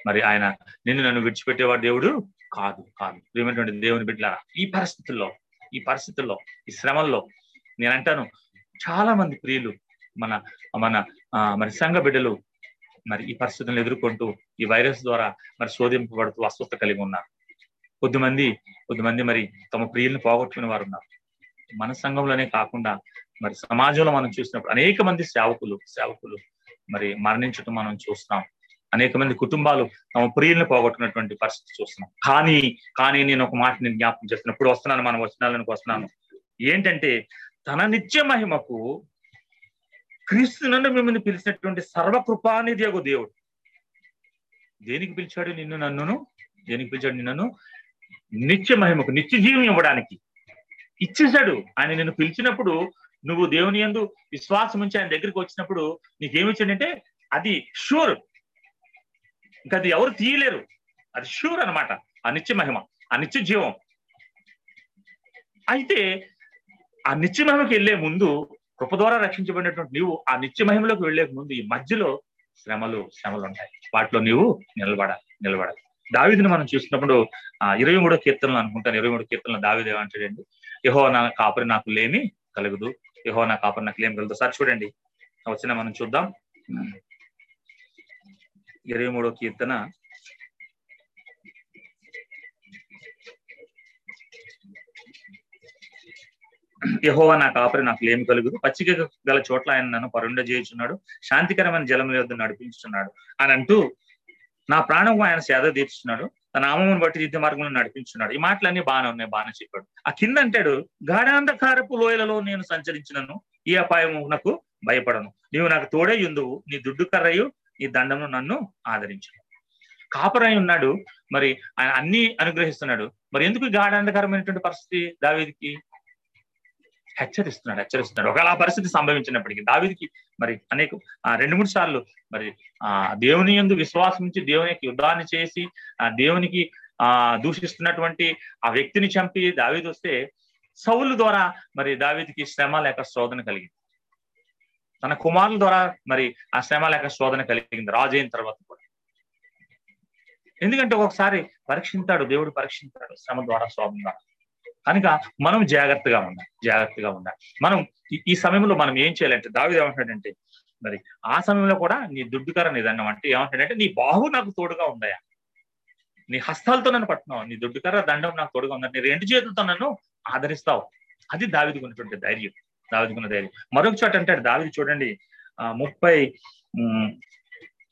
మరి ఆయన నిన్ను నన్ను విడిచిపెట్టేవాడు దేవుడు కాదు కాదు. ప్రియమైనటువంటి దేవుని బిడ్డలారా ఈ పరిస్థితుల్లో ఈ పరిస్థితుల్లో ఈ శ్రమల్లో నేను అంటాను చాలా మంది ప్రియులు మన మన మరి సంఘ బిడ్డలు మరి ఈ పరిస్థితులను ఎదుర్కొంటూ ఈ వైరస్ ద్వారా మరి శోధింపబడుతూ అస్వస్థ కలిగి ఉన్నారు. కొద్దిమంది కొద్దిమంది మరి తమ ప్రియులను పోగొట్టుకునే వారు ఉన్నారు. మన సంఘంలోనే కాకుండా మరి సమాజంలో మనం చూసినప్పుడు అనేక మంది సేవకులు సేవకులు మరి మరణించడం మనం చూస్తున్నాం. అనేక మంది కుటుంబాలు తమ ప్రియులను పోగొట్టుకున్నటువంటి పరిస్థితి చూస్తున్నాం. కానీ కానీ నేను ఒక మాట నేను జ్ఞాపకం చేస్తున్నాను ఇప్పుడు వస్తున్నాను మనం వచనాలకు వస్తున్నాను. ఏంటంటే తన నిత్య మహిమకు క్రీస్తు నన్ను మిమ్మల్ని పిలిచినటువంటి సర్వకృపానిది ఒక దేవుడు. దేనికి పిలిచాడు నిన్ను నన్నును? దేనికి పిలిచాడు నిన్ను నిత్య మహిమకు నిత్య జీవం ఇవ్వడానికి. ఇచ్చేశాడు. ఆయన నిన్ను పిలిచినప్పుడు నువ్వు దేవుని ఎందు విశ్వాసం ఉంచి ఆయన దగ్గరికి వచ్చినప్పుడు నీకేమిచ్చాడంటే అది షూర్ ఇంకా అది ఎవరు తీయలేరు. అది షూర్ అనమాట ఆ నిత్య మహిమ ఆ నిత్య జీవం. అయితే ఆ నిత్య మహిమకి వెళ్ళే ముందు కృప ద్వారా రక్షించబడినటువంటి నీవు ఆ నిత్య మహిమలోకి వెళ్ళే ముందు ఈ మధ్యలో శ్రమలు శ్రమలు ఉంటాయి. వాటిలో నీవు నిలబడాలి నిలబడాలి. దావిదిని మనం చూసినప్పుడు ఆ ఇరవై మూడో కీర్తనలు అనుకుంటాను. ఇరవై మూడో కీర్తనలు దావిది ఏమంటాడండి యహో నా కాపరి నాకు లేమి కలుగుదు. యహో నా కాపరి నాకు లేమి కలుగుదు. సార్ చూడండి. వచ్చిన మనం చూద్దాం. ఇరవై మూడో కీర్తన. యహోవా నా కాపరి నాకు లేమి కలుగుదు. పచ్చిక గల చోట్ల ఆయన నన్ను పరుండ చేయుచున్నాడు శాంతికరమైన జలం వద్ద నడిపించుతున్నాడు అని అంటూ నా ప్రాణం ఆయన సేద తీర్చున్నాడు తన నామమును బట్టి యుద్ధ మార్గంలో నడిపించున్నాడు. ఈ మాటలన్నీ బాగానే ఉన్నాయి బాగానే చెప్పాడు. ఆ కింద అంటాడు గాఢాంధకారపు లోయలలో నేను సంచరించినను ఈ అపాయము నాకు భయపడను. నీవు నాకు తోడే యుందువు నీ దుడ్డు కర్రయు నీ దండము నన్ను ఆదరించు. కాపరై ఉన్నాడు. మరి ఆయన అన్ని అనుగ్రహిస్తున్నాడు. మరి ఎందుకు గాఢాంధకరమైనటువంటి పరిస్థితి దావీదికి? హెచ్చరిస్తున్నాడు హెచ్చరిస్తున్నాడు. ఒకవేళ ఆ పరిస్థితి సంభవించినప్పటికీ దావిదికి మరి అనేక రెండు మూడు సార్లు మరి ఆ దేవుని ఎందు విశ్వాసం నుంచి దేవునికి యుద్ధాన్ని చేసి ఆ దేవునికి ఆ దూషిస్తున్నటువంటి ఆ వ్యక్తిని చంపి దావీది వస్తే సౌలు ద్వారా మరి దావీదికి శ్రమ లేక శోధన కలిగింది. తన కుమారుల ద్వారా మరి ఆ శ్రమ లేక శోధన కలిగింది. రాజు అయిన తర్వాత కూడా. ఎందుకంటే ఒకసారి పరీక్షించాడు దేవుడు పరీక్షించాడు శ్రమ ద్వారా శోధన ద్వారా. కనుక మనం జాగ్రత్తగా ఉండాలి జాగ్రత్తగా ఉండాలి. మనం ఈ సమయంలో మనం ఏం చేయాలంటే దావిది ఏమంటాడంటే మరి ఆ సమయంలో కూడా నీ దుడ్డుకర నిదన్నం అంటే ఏమంటాడంటే నీ బాహు నాకు తోడుగా ఉందయా నీ హస్తాలతో నన్ను పట్టినావు నీ దుడ్డుకర దండం నాకు తోడుగా ఉందని నీ రెండు చేతులతో నన్ను ఆదరిస్తావు? అది దావిదికున్నటువంటి ధైర్యం దావిదికున్న ధైర్యం. మరొక చోట అంటాడు దావిది చూడండి ఆ ముప్పై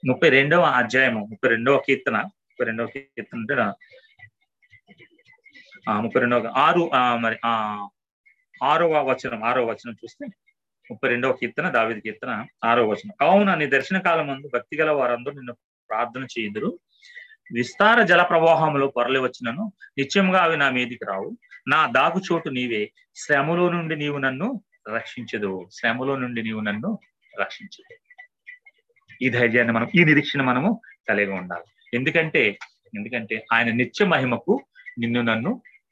ముప్పై రెండవ అధ్యాయము ముప్పై రెండవ కీర్తన ముప్పై రెండవ కీర్తన అంటే ముప్పై రెండవ ఆరు ఆ, మరి ఆ ఆరవ వచనం ఆరవ వచనం చూస్తే ముప్పై రెండవ కీర్తన దావిది కీర్తన ఆరవ వచనం. కావున నీ దర్శన కాలం ముందు భక్తి గల వారందరూ నిన్ను ప్రార్థన చేయుదురు. విస్తార జల ప్రవాహంలో పొరలి వచ్చినను నిత్యంగా అవి నా మీదికి రావు. నా దాగు చోటు నీవే. శ్రమలో నుండి నీవు నన్ను రక్షించదు. శ్రమలో నుండి నీవు నన్ను రక్షించదు. ఈ ధైర్యాన్ని మనం ఈ నిరీక్షణ మనము కలిగి ఉండాలి. ఎందుకంటే ఎందుకంటే ఆయన నిత్య మహిమకు నిన్ను నన్ను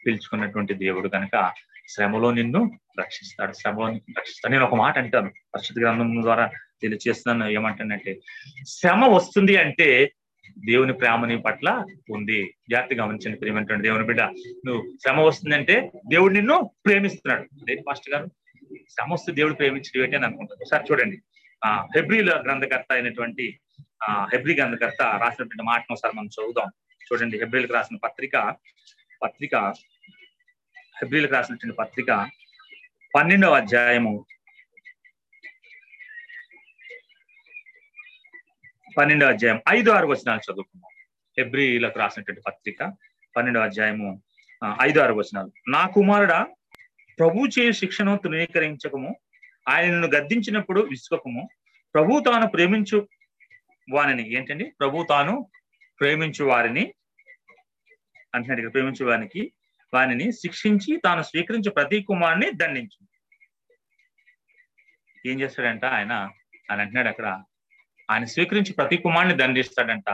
పిలుచుకున్నటువంటి దేవుడు కనుక శ్రమలో నిన్ను రక్షిస్తాడు. శ్రమలో రక్షిస్తాడు. నేను ఒక మాట అంటాను. పరిశుద్ధ గ్రంథం ద్వారా తెలియజేస్తున్నాను ఏమంటానంటే శ్రమ వస్తుంది అంటే దేవుని ప్రేమ నీ పట్ల ఉంది. జాగ్రత్త గమనించండి ప్రేమంటాడు దేవుని బిడ్డ. నువ్వు శ్రమ వస్తుందంటే దేవుడు నిన్ను ప్రేమిస్తున్నాడు. దేని మాస్టర్ గారు శ్రమ వస్తే దేవుడు ప్రేమించడం ఏంటి అని అనుకుంటాను ఒకసారి చూడండి. ఆ హెబ్రిల గ్రంథకర్త అయినటువంటి ఆ హెబ్రి గ్రంథకర్త రాసినటువంటి మాటను ఒకసారి మనం చదువుదాం. చూడండి హెబ్రిల్కి రాసిన పత్రిక పత్రిక హెబ్రిల్కి రాసినటువంటి పత్రిక పన్నెండవ అధ్యాయము. పన్నెండవ అధ్యాయం ఐదు ఆరు వచనాలు చదువుకున్నాం హెబ్రిలకు రాసినటువంటి పత్రిక పన్నెండవ అధ్యాయము ఐదు ఆరు వచనాలు. నా కుమారుడా ప్రభు చే శిక్షను తృణీకరించకము. ఆయనను గద్దించినప్పుడు విసుకకము ప్రభు తాను ప్రేమించు వారిని ఏంటండి? ప్రభు తాను ప్రేమించు వారిని అంటున్నాడు ఇక్కడ ప్రేమించు వారికి వానిని శిక్షించి తాను స్వీకరించే ప్రతి కుమారుని దండించు. ఏం చేస్తాడంట? ఆయన ఆయన అంటున్నాడు అక్కడ ఆయన స్వీకరించి ప్రతి కుమారుని దండిస్తాడంట.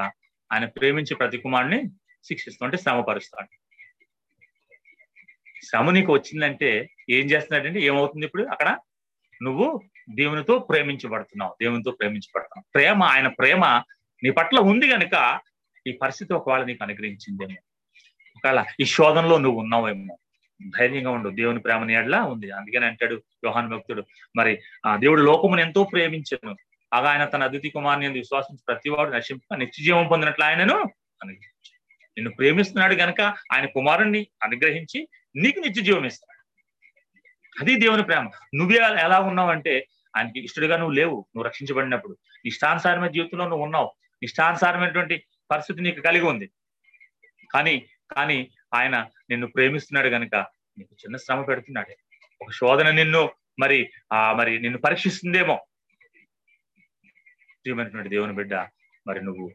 ఆయన ప్రేమించి ప్రతి కుమారుని శిక్షిస్తూ అంటే శ్రమపరుస్తాడు. శ్రమ నీకు వచ్చిందంటే ఏం చేస్తున్నాడంటే ఏమవుతుంది ఇప్పుడు అక్కడ? నువ్వు దేవునితో ప్రేమించబడుతున్నావు దేవునితో ప్రేమించబడుతున్నావు. ప్రేమ ఆయన ప్రేమ నీ పట్ల ఉంది గనుక ఈ పరిస్థితి ఒకవేళ నీకు అనుగ్రహించిందేమో. ఒకవేళ ఈ శోధనలో నువ్వు ఉన్నావేమో. ధైర్యంగా ఉండు. దేవుని ప్రేమ నీడలా ఉంది. అందుకని అంటాడు యోహాన్ భక్తుడు. మరి ఆ దేవుడు లోకమును ఎంతో ప్రేమించను. అగా ఆయన తన అతిథి కుమార్ని విశ్వాసించి ప్రతివాడు నశింప నిత్య జీవం పొందినట్లు ఆయనను నిన్ను ప్రేమిస్తున్నాడు గనక ఆయన కుమారుణ్ణి అనుగ్రహించి నీకు నిత్య జీవం ఇస్తాడు. అది దేవుని ప్రేమ. నువ్వే ఎలా ఉన్నావంటే ఆయనకి ఇష్టడుగా నువ్వు లేవు. నువ్వు రక్షించబడినప్పుడు. ఇష్టానుసారమైన జీవితంలో నువ్వు ఉన్నావు. ఇష్టానుసారమైనటువంటి పరిస్థితి నీకు కలిగి ఉంది. కానీ కానీ ఆయన నిన్ను ప్రేమిస్తున్నాడు గనుక నీకు చిన్న శ్రమ పెడుతున్నాడు. ఒక శోధన నిన్ను మరి ఆ మరి నిన్ను పరీక్షిస్తుందేమో. ప్రియమైనటువంటి దేవుని బిడ్డ మరి నువ్వు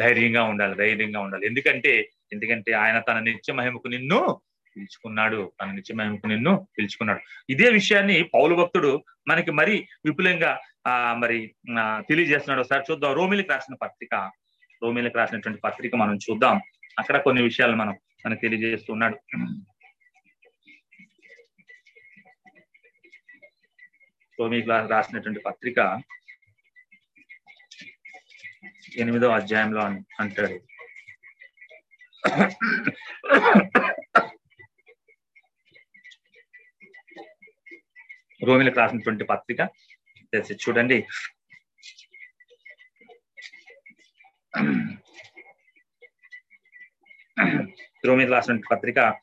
ధైర్యంగా ఉండాలి ధైర్యంగా ఉండాలి. ఎందుకంటే ఎందుకంటే ఆయన తన నిత్య మహిమకు నిన్ను పిలుచుకున్నాడు. తన నిత్య మహిమకు నిన్ను పిలుచుకున్నాడు. ఇదే విషయాన్ని పౌలు భక్తుడు మనకి మరి విపులంగా ఆ మరి తెలియజేస్తున్నాడు. ఒకసారి చూద్దాం. రోమిలికి రాసిన పత్రిక రోమిలికి రాసినటువంటి పత్రిక మనం చూద్దాం. అక్కడ కొన్ని విషయాలు మనం మనకు తెలియజేస్తున్నాడు రోమికి రా- రాసినటువంటి పత్రిక ఎనిమిదో అధ్యాయంలో అంటాడు. రోమిలకు రాసినటువంటి పత్రిక చూడండి. చూడండి రాసినటువంటి పత్రిక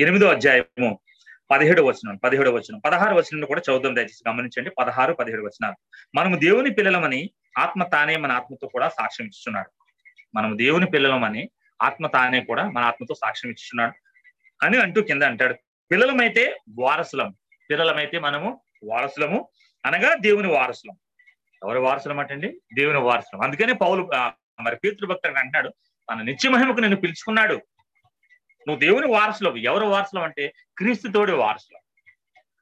ఎనిమిదో అధ్యాయము పదిహేడు వచనం పదిహేడు వచనం. పదహారు వచనంలో కూడా చదువుదాం దయచేసి గమనించండి. పదహారు పదిహేడు వచనాలు. మనము దేవుని పిల్లలమని ఆత్మ తానే మన ఆత్మతో కూడా సాక్ష్యం ఇస్తున్నాడు మనము దేవుని పిల్లలమని ఆత్మ తానే కూడా మన ఆత్మతో సాక్ష్యం ఇస్తున్నాడు అని అంటూ కింద అంటాడు. పిల్లలమైతే వారసులం. పిల్లలమైతే మనము వారసులము అనగా దేవుని వారసులం. ఎవరి వారసులం అంటండి దేవుని వారసులం. అందుకనే పౌలు మరి పీతృభక్తుడు అంటున్నాడు తన నిత్య మహిమకు నిన్ను పిలుచుకున్నాడు. నువ్వు దేవుని వారసులవు. ఎవరు వారసులం అంటే క్రీస్తుతోడి వారసులం.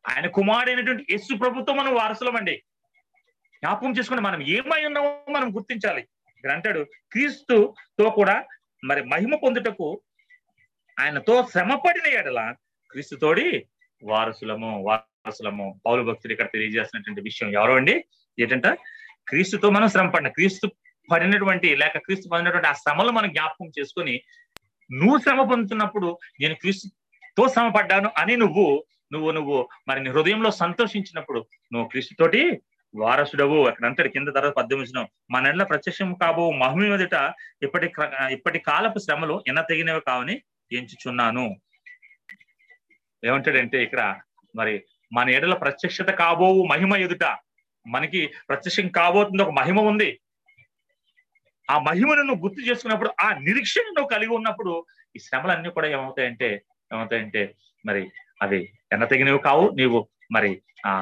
ఆయన కుమారుడైనటువంటి యేసు ప్రభుత్వం మనం వారసులం అండి జ్ఞాపకం చేసుకుని మనం ఏమై ఉన్నామో మనం గుర్తించాలి. ఇక్కడ అంటాడు క్రీస్తుతో కూడా మరి మహిమ పొందుటకు ఆయనతో శ్రమపడిన ఎడల క్రీస్తుతోడి వారసులము వారసులము. పౌరు భక్తుడు ఇక్కడ తెలియజేసినటువంటి విషయం ఎవరో అండి? ఏంటంటే? క్రీస్తుతో మనం శ్రమ పడిన క్రీస్తు పడినటువంటి లేక క్రీస్తు పడినటువంటి ఆ శ్రమలు మనం జ్ఞాపకం చేసుకొని నువ్వు శ్రమ పొందుతున్నప్పుడు నేను క్రీస్తుతో శ్రమ పడ్డాను అని నువ్వు నువ్వు నువ్వు మరి నీ హృదయంలో సంతోషించినప్పుడు నువ్వు క్రీస్తుతోటి వారసుడవు. అక్కడ అంటాడు కింద తర్వాత పద్దెనిమిది మన నెల ప్రత్యక్షం కాబో మహిమ ఎదుట ఇప్పటి ఇప్పటి కాలపు శ్రమలు ఎన్న తగినవి కావని ఎంచుచున్నాను. ఏమంటాడంటే ఇక్కడ మరి మన ఎడల ప్రత్యక్షత కాబోవు మహిమ ఎదుట. మనకి ప్రత్యక్షం కాబోతుంది ఒక మహిమ ఉంది. ఆ మహిమను నువ్వు గుర్తు చేసుకున్నప్పుడు ఆ నిరీక్షణ నువ్వు కలిగి ఉన్నప్పుడు ఈ శ్రమలన్నీ కూడా ఏమవుతాయంటే ఏమవుతాయంటే మరి అవి ఎన్నతగినవి కావు. నీవు మరి ఆ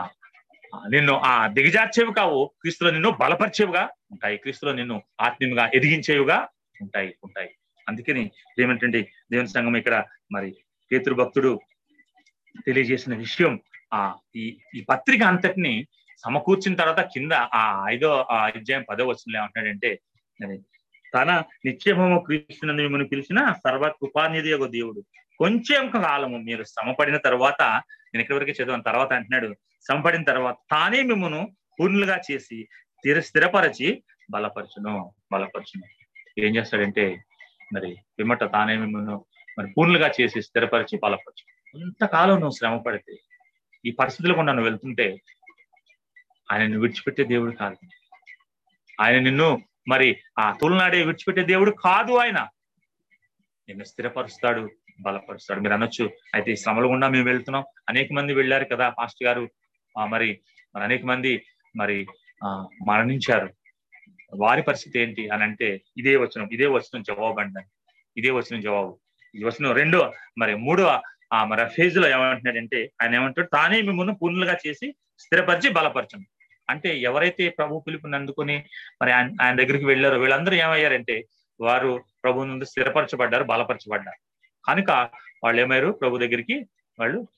నిన్ను ఆ దిగజార్చేవి కావు. క్రీస్తులో నిన్ను బలపరిచేవిగా ఉంటాయి. క్రీస్తులో నిన్ను ఆత్మీయంగా ఎదిగించేవిగా ఉంటాయి ఉంటాయి. అందుకని ఏమిటంటే దేవుని సంఘం ఇక్కడ మరి పేతురు భక్తుడు తెలియజేసిన విషయం ఆ ఈ ఈ పత్రిక అంతటిని సమకూర్చిన తర్వాత కింద ఆ ఐదో ఆ అధ్యాయం పదో వచ్చిన ఏమంటాడంటే అని తన నిత్యమము క్రీస్తునందు మిమ్మల్ని పిలిచిన సర్వకృపానిధి ఒక దేవుడు. కొంచెం కాలము మీరు శ్రమపడిన తర్వాత నేను ఇక్కడి వరకు చదివాను తర్వాత అంటున్నాడు సమపడిన తర్వాత తానే మిమ్మను పూర్ణులుగా చేసి స్థిర స్థిరపరచి బలపరచును బలపరచును. ఏం చేస్తాడంటే మరి పిమ్మట తానే మిమ్మల్ని మరి పూర్ణులుగా చేసి స్థిరపరిచి బలపరచు. ఇంతకాలం నువ్వు శ్రమ పడితే ఈ పరిస్థితులు కూడా నువ్వు వెళ్తుంటే ఆయన విడిచిపెట్టే దేవుడు కాదు. ఆయన నిన్ను మరి ఆ తొలినాడే విడిచిపెట్టే దేవుడు కాదు ఆయన. నిన్ను స్థిరపరుస్తాడు బలపరుస్తాడు. మీరు అనొచ్చు అయితే ఈ శ్రమలు గుండా మేము వెళ్తున్నాం. అనేక మంది వెళ్ళారు కదా పాస్టర్ గారు. మరి మరి అనేక మంది మరి ఆ మరణించారు. వారి పరిస్థితి ఏంటి అని అంటే ఇదే వచనం ఇదే వచనం జవాబు అండి ఇదే వచనం జవాబు. ఈ వచనం రెండో మరి మూడో ఆ మరి ఫేజ్లో ఏమంటున్నాడంటే ఆయన ఏమంటాడు తానే మిమ్మల్ని పూర్ణులుగా చేసి స్థిరపరిచి బలపరచండి అంటే ఎవరైతే ప్రభు పిలుపుని అందుకుని మరి ఆయన ఆయన దగ్గరికి వెళ్ళారో వీళ్ళందరూ ఏమయ్యారంటే వారు ప్రభు నుండి స్థిరపరచబడ్డారు బలపరచబడ్డారు. కనుక వాళ్ళు ఏమయ్యారు? ప్రభు దగ్గరికి వాళ్ళు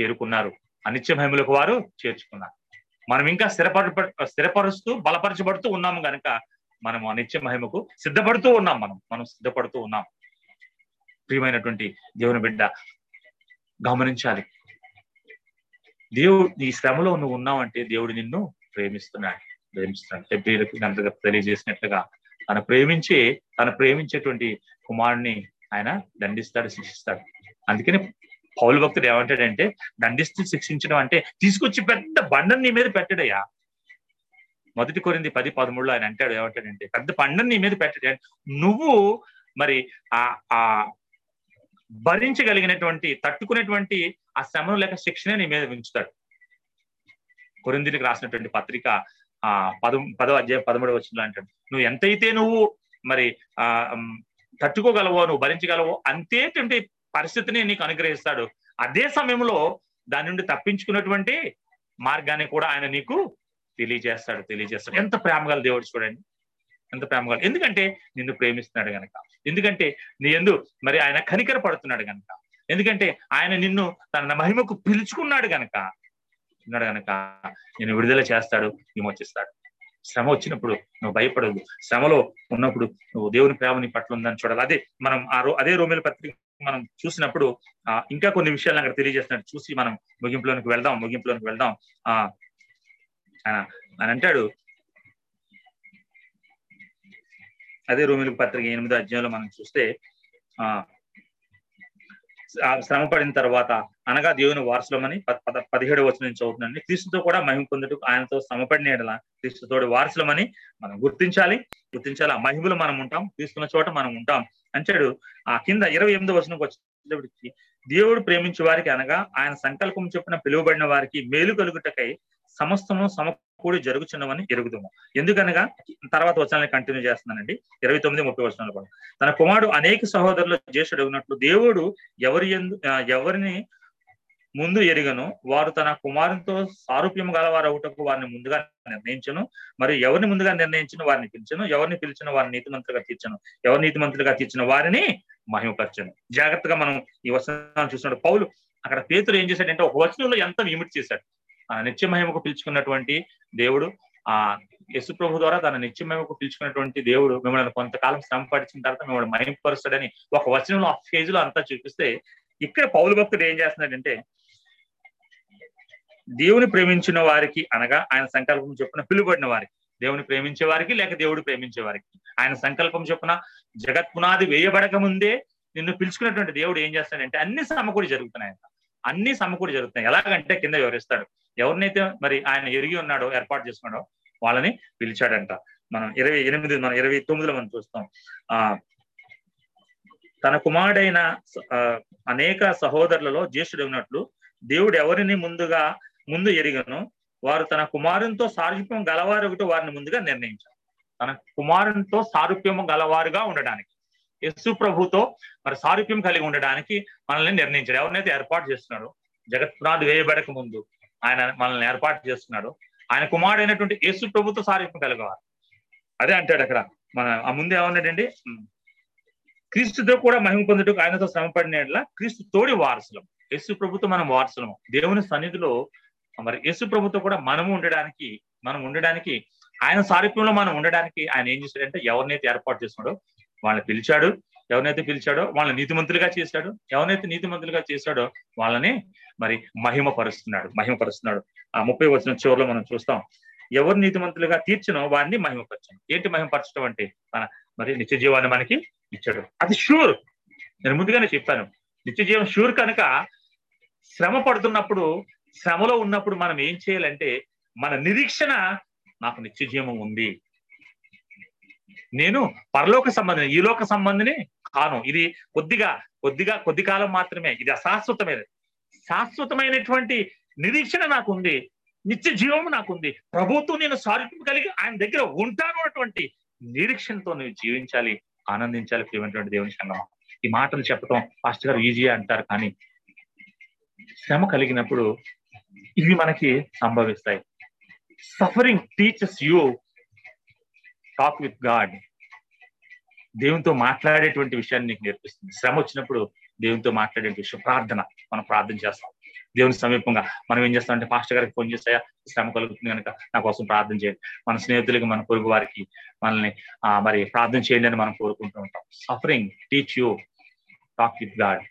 చేరుకున్నారు. అనిత్య మహిమలకు వారు చేర్చుకున్నారు. మనం ఇంకా స్థిరపర స్థిరపరుస్తూ బలపరచబడుతూ ఉన్నాము కనుక మనం అనిత్య మహిమకు సిద్ధపడుతూ ఉన్నాం మనం. మనం సిద్ధపడుతూ ఉన్నాం. ప్రియమైనటువంటి దేవుని బిడ్డ గమనించాలి. దేవుడు ఈ శ్రమలో నువ్వు ఉన్నావంటే దేవుడు నిన్ను ప్రేమిస్తున్నాడు ప్రేమిస్తున్నాడు ఫిబ్రిలకు గంటగా తెలియజేసినట్లుగా తను ప్రేమించి తను ప్రేమించేటువంటి కుమారుని ఆయన దండిస్తాడు శిక్షిస్తాడు. అందుకని పౌలు భక్తుడు ఏమంటాడంటే దండిస్తూ శిక్షించడం అంటే తీసుకొచ్చి పెద్ద బండని నీ మీద పెట్టడయ్యా. మొదటి కొరింది పది పదమూడులో ఆయన అంటాడు ఏమంటాడంటే పెద్ద బండని నీ మీద పెట్టడే నువ్వు మరి ఆ ఆ భరించగలిగినటువంటి తట్టుకునేటువంటి ఆ శ్రమను లేక శిక్షణ నీ మీద ఉంచుతాడు. కొరిందికి రాసినటువంటి పత్రిక ఆ పద పదో అధ్యాయం పదమూడు వచ్చిన అంటాడు. నువ్వు ఎంతైతే నువ్వు మరి ఆ తట్టుకోగలవో నువ్వు భరించగలవో అంతేటువంటి పరిస్థితిని నీకు అనుగ్రహిస్తాడు. అదే సమయంలో దాని నుండి తప్పించుకున్నటువంటి మార్గాన్ని కూడా ఆయన నీకు తెలియజేస్తాడు తెలియజేస్తాడు. ఎంత ప్రేమగల దేవుడు చూడండి. ఎంత ప్రేమగల ఎందుకంటే నిన్ను ప్రేమిస్తున్నాడు గనక. ఎందుకంటే నీ ఎందు మరి ఆయన కనికర పడుతున్నాడు గనక. ఎందుకంటే ఆయన నిన్ను తన మహిమకు పిలుచుకున్నాడు గనక. చేస్తున్నాడు కనుక నేను విడుదల చేస్తాడు విమోచిస్తాడు. శ్రమ వచ్చినప్పుడు నువ్వు భయపడదు శ్రమలో ఉన్నప్పుడు నువ్వు దేవుని ప్రేమ నీ పట్ల ఉందని చూడాలి. అదే మనం ఆ రో అదే రోమిల పత్రిక మనం చూసినప్పుడు ఆ ఇంకా కొన్ని విషయాలు అక్కడ తెలియజేస్తున్నట్టు చూసి మనం ముగింపులోనికి వెళ్దాం ముగింపులోనికి వెళ్దాం. ఆ అని అంటాడు. అదే రోమిల పత్రిక ఎనిమిదో అధ్యాయంలో మనం చూస్తే ఆ శ్రమ పడిన తర్వాత అనగా దేవుని వారసులమని పద- పదిహేడు వచ్చిన నుంచి చదువుతున్నాను. క్రీస్తుతో కూడా మహిమ పొందుటకు ఆయనతో శ్రమపడిన ఎడల క్రీస్తుతో వారసులమని మనం గుర్తించాలి. గుర్తించాలి? ఆ మహిమలు మనం ఉంటాం. తీసుకున్న చోట మనం ఉంటాం. అంటాడు ఆ కింద ఇరవై ఎనిమిది వచనంకి వచ్చేటప్పటికి దేవుడు ప్రేమించే వారికి అనగా ఆయన సంకల్పం చొప్పున పిలువబడిన వారికి మేలు కలుగుటకై సమస్తము సమకూడి జరుగుచున్నవని ఎరుగుదాము. ఎందుకనగా తర్వాత వచనాన్ని కంటిన్యూ చేస్తున్నానండి. ఇరవై తొమ్మిది ముప్పై వచనాలు కూడా. తన కుమారుడు అనేక సహోదరులు జ్యేష్ఠుడు ఉన్నట్లు దేవుడు ఎవరి ఎందు ఎవరిని ముందు ఎరిగను వారు తన కుమారునితో సారూప్యం గలవారు అవుటకు వారిని ముందుగా నిర్ణయించను మరి ఎవరిని ముందుగా నిర్ణయించిన వారిని పిలిచను ఎవరిని పిలిచిన వారిని నీతిమంతులుగా తీర్చను ఎవరు నీతిమంతులుగా తీర్చిన వారిని మహిమపరచను. జాగ్రత్తగా మనం ఈ వచనాన్ని చూసినప్పుడు పౌలు అక్కడ పేతులు ఏం చేశాడంటే ఒక వచనంలో ఎంత ఇమిట్ చేశాడు. నిత్య మహిమకు పిలుచుకున్నటువంటి దేవుడు ఆ యశు ప్రభు ద్వారా తన నిత్య మహిమకు పిలుచుకున్నటువంటి దేవుడు మిమ్మల్ని కొంతకాలం శ్రమ పడిచిన తర్వాత మిమ్మల్ని మహిమపరుస్తాడని ఒక వచనంలో ఆ ఫేజ్లో అంతా చూపిస్తే ఇక్కడ పౌరు భక్తుడు ఏం చేస్తున్నాడంటే దేవుని ప్రేమించిన వారికి అనగా ఆయన సంకల్పం చొప్పున పిలువబడిన వారికి దేవుని ప్రేమించే వారికి లేక దేవుడు ప్రేమించే వారికి ఆయన సంకల్పం చొప్పున జగత్ పునాది వేయబడక ముందే నిన్ను పిలుచుకున్నటువంటి దేవుడు ఏం చేస్తాడంటే అన్ని సమకూడి జరుగుతున్నాయి అన్ని సమకూడి జరుగుతున్నాయి. ఎలాగంటే కింద వివరిస్తాడు. ఎవరినైతే మరి ఆయన ఎరిగి ఉన్నాడో ఏర్పాటు చేసుకున్నాడో వాళ్ళని పిలిచాడంట. మనం ఇరవై ఎనిమిది మనం ఇరవై తొమ్మిదిలో మనం చూస్తాం. ఆ తన కుమారుడైన ఆ, అనేక సహోదరులలో జ్యేష్ఠుడు ఉన్నట్లు దేవుడు ఎవరిని ముందుగా ముందు ఎరిగను వారు తన కుమారునితో సారూప్యం గలవారు ఒకటి వారిని ముందుగా నిర్ణయించారు తన కుమారునితో సారూప్యము గలవారుగా ఉండడానికి. యేసు ప్రభుతో మరి సారూప్యం కలిగి ఉండడానికి మనల్ని నిర్ణయించాడు. ఎవరినైతే ఏర్పాటు చేస్తున్నాడు జగత్నాథ్ వేయబడక ముందు ఆయన మనల్ని ఏర్పాటు చేస్తున్నాడు. ఆయన కుమారుడైనటువంటి యేసు ప్రభుతో సారూప్యం కలగవాలి అదే అంటాడు అక్కడ. మన ఆ ముందు ఏమన్నాడండి? క్రీస్తుతో కూడా మహిమ పొందుటకు ఆయనతో శ్రమ పడినట్ల క్రీస్తు తోడి వారసులం. యేసు ప్రభుతో మనం వారసులం దేవుని సన్నిధిలో మరి యేసు ప్రభుతో కూడా మనము ఉండడానికి మనం ఉండడానికి ఆయన సారూప్యంలో మనం ఉండడానికి ఆయన ఏం చేశాడంటే ఎవరినైతే ఏర్పాటు చేస్తున్నాడో వాళ్ళని పిలిచాడు ఎవరినైతే పిలిచాడో వాళ్ళని నీతిమంతులుగా చేశాడు ఎవరినైతే నీతిమంతులుగా చేశాడో వాళ్ళని మరి మహిమ పరుస్తున్నాడు మహిమ పరుస్తున్నాడు ఆ ముప్పై వచ్చిన చివరిలో మనం చూస్తాం. ఎవరు నీతిమంతులుగా తీర్చినో వారిని మహిమపరచను ఏంటి మహిమపరచడం అంటే? మన మరి నిత్య జీవాన్ని మనకి ఇచ్చాడు. అది షూర్ నేను ముందుగానే చెప్పాను. నిత్య జీవం షూర్ కనుక శ్రమ పడుతున్నప్పుడు శ్రమలో ఉన్నప్పుడు మనం ఏం చేయాలంటే మన నిరీక్షణ నాకు నిత్య జీవం ఉంది. నేను పరలోక సంబంధిని ఈ లోక సంబంధిని కాను. ఇది కొద్దిగా కొద్దిగా కొద్ది కాలం మాత్రమే. ఇది అశాశ్వతమైనది. శాశ్వతమైనటువంటి నిరీక్షణ నాకు ఉంది నిత్య జీవము నాకుంది. ప్రభుత్వం నేను సారూప్యం కలిగి ఆయన దగ్గర ఉంటాను అన్నటువంటి నిరీక్షణతో నువ్వు జీవించాలి ఆనందించాలి ప్రియమైనటువంటి దేవుని సంగమం ఈ మాటలు చెప్పడం ఫాస్ట్ గారు ఈజీ అంటారు కానీ శ్రమ కలిగినప్పుడు ఇవి మనకి సంభవిస్తాయి. Suffering teachers you talk with God దేవునితో మాట్లాడేటువంటి విషయాన్ని నీకు నేర్పిస్తుంది. శ్రమ వచ్చినప్పుడు దేవునితో మాట్లాడే విషయం ప్రార్థన మనం ప్రార్థన చేస్తాం. దేవుని సమీపంగా మనం ఏం చేస్తామంటే పాస్టర్ గారికి ఫోన్ చేస్తాయా శ్రమ కలుగుతుంది కనుక నా కోసం ప్రార్థన చేయండి. మన స్నేహితులకి మన పొరుగు వారికి మనల్ని మరి ప్రార్థన చేయండి అని మనం కోరుకుంటూ ఉంటాం. Suffering teach you talk with God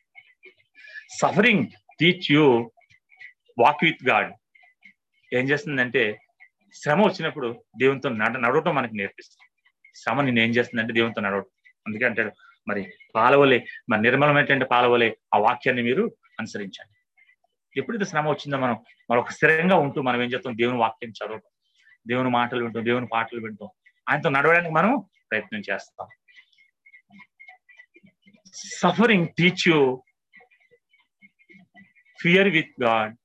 suffering teach you walk with God ఏం చేస్తుందంటే శ్రమ వచ్చినప్పుడు దేవునితో నడ నడవటం మనకి నేర్పిస్తుంది. శ్రమ నేను ఏం చేస్తుందంటే దేవునితో నడవటం. అందుకే అంటాడు మరి పాలవలే మరి నిర్మలమైనటువంటి పాలవలే ఆ వాక్యాన్ని మీరు అనుసరించండి. ఎప్పుడైతే శ్రమ వచ్చిందో మనం మరొక స్థిరంగా ఉంటూ మనం ఏం చేస్తాం? దేవుని వాక్యం చదవటం దేవుని మాటలు వింటాం దేవుని పాటలు వింటాం. ఆయనతో నడవడానికి మనం ప్రయత్నం చేస్తాం. Suffering teach you fear with God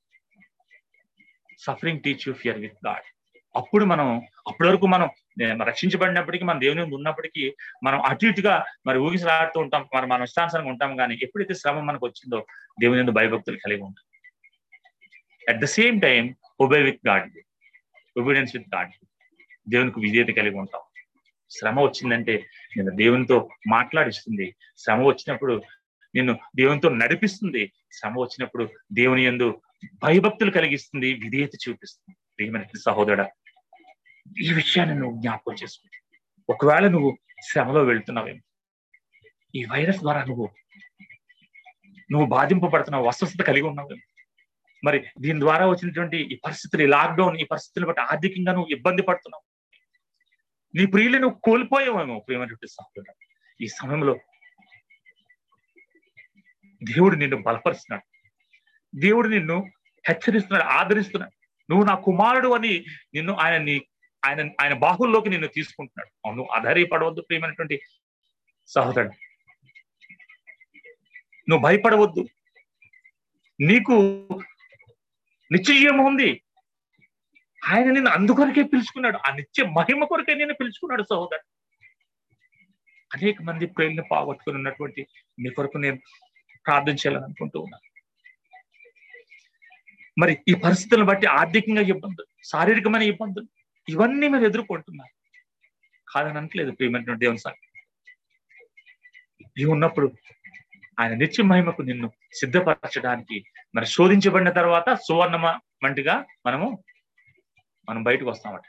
suffering teach you fear with God అప్పుడు మనం అప్పటి వరకు మనం రక్షించబడినప్పటికీ మన దేవుని ముందు ఉన్నప్పటికీ మనం అటు ఇటుగా మరి ఊగిసలాడుతూ ఉంటాం మరి మనం ఇష్టానుసారంగా ఉంటాం కానీ ఎప్పుడైతే శ్రమ మనకు వచ్చిందో దేవుని ముందు భయభక్తులు కలిగి ఉంటాం. At the same time obey with God obedience with God దేవునికి విధేయత కలిగి ఉంటాం. శ్రమ వచ్చిందంటే నేను దేవునితో మాట్లాడిస్తుంది. శ్రమ వచ్చినప్పుడు నిన్ను దేవునితో నడిపిస్తుంది. శ్రమ వచ్చినప్పుడు దేవుని యందు భయభక్తులు కలిగిస్తుంది విధేయత చూపిస్తుంది. ప్రియమైన సహోదరుడా ఈ విషయాన్ని నువ్వు జ్ఞాపకం చేసుకుంటు ఒకవేళ నువ్వు శ్రమలో వెళ్తున్నావేమో ఈ వైరస్ ద్వారా నువ్వు నువ్వు బాధింపబడుతున్నావు అస్వస్థత కలిగి ఉన్నావేమో మరి దీని ద్వారా వచ్చినటువంటి ఈ పరిస్థితులు ఈ లాక్డౌన్ ఈ పరిస్థితులు బట్టి ఆర్థికంగా నువ్వు ఇబ్బంది పడుతున్నావు. నీ ప్రియులు నువ్వు కోల్పోయావేమో ప్రియమైనటువంటి సహోదరుడు. ఈ సమయంలో దేవుడు నిన్ను బలపరుస్తున్నాడు. దేవుడు నిన్ను హెచ్చరిస్తున్నాడు ఆదరిస్తున్నాడు. నువ్వు నా కుమారుడు అని నిన్ను ఆయన నీ ఆయన ఆయన బాహుల్లోకి నిన్ను తీసుకుంటున్నాడు. అవును అధైర్యపడవద్దు ప్రియమైనటువంటి సహోదరుడు. నువ్వు భయపడవద్దు. నీకు నిశ్చయం ఉంది. ఆయన నిన్ను అందుకొరకే పిలుచుకున్నాడు. ఆ నిత్య మహిమ కొరకే నేను పిలుచుకున్నాడు సహోదరు అనేక మంది ప్రేమను పోగొట్టుకుని ఉన్నటువంటి నీ కొరకు నేను ప్రార్థన చేయాలని అనుకుంటూ ఉన్నాను. మరి ఈ పరిస్థితులను బట్టి ఆర్థికంగా ఇబ్బందులు శారీరకమైన ఇబ్బందులు ఇవన్నీ మీరు ఎదుర్కొంటున్నారు. కాదని అనట్లేదు ప్రియమైన దేవుని సార్ ఇవి ఉన్నప్పుడు ఆయన నిత్య మహిమకు నిన్ను సిద్ధపరచడానికి మరి శోధించబడిన తర్వాత సువర్ణమ వంటిగా మనము మనం బయటకు వస్తామట.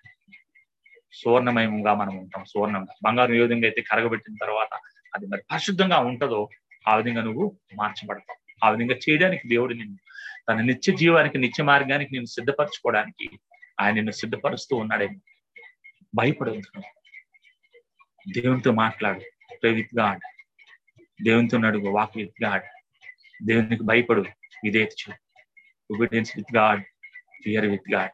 సువర్ణమయంగా మనం ఉంటాం సువర్ణం బంగారం ఏ విధంగా అయితే కరగబెట్టిన తర్వాత అది మరి పరిశుద్ధంగా ఉంటుందో ఆ విధంగా నువ్వు మార్చబడతావు. ఆ విధంగా చేయడానికి దేవుడు నిన్ను తన నిత్య జీవానికి నిత్య మార్గానికి నేను సిద్ధపరచుకోవడానికి ఆయన నిన్ను సిద్ధపరుస్తూ ఉన్నాడేమో. భయపడవద్దు. దేవునితో మాట్లాడు. ప్రేవిత్గా విత్ గాడ్ దేవునితో నడుగు వాక్ విత్ గాడ్ దేవునికి భయపడు. విధేయత చూ obedience with God fear with God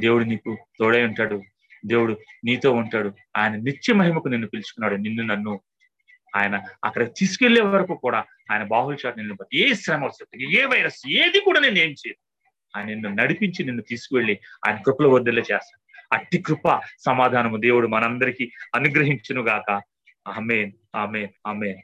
దేవుడు నీకు తోడై ఉంటాడు. దేవుడు నీతో ఉంటాడు. ఆయన నిత్య మహిమకు నిన్ను పిలుచుకున్నాడు. నిన్ను నన్ను ఆయన అక్కడ తీసుకెళ్ళే వరకు కూడా ఆయన బాహుల చాటు నిన్ను బట్టి ఏ శ్రమ వస్తుంది ఏ వైరస్ ఏది కూడా నేను ఏం చేయను. ఆయన నిన్ను నడిపించి నిన్ను తీసుకువెళ్ళి ఆయన కృపలో వద్దలే చేస్తాడు. అట్టి కృప సమాధానము దేవుడు మనందరికీ అనుగ్రహించును గాక ఆమెన్ ఆమెన్ ఆమెన్.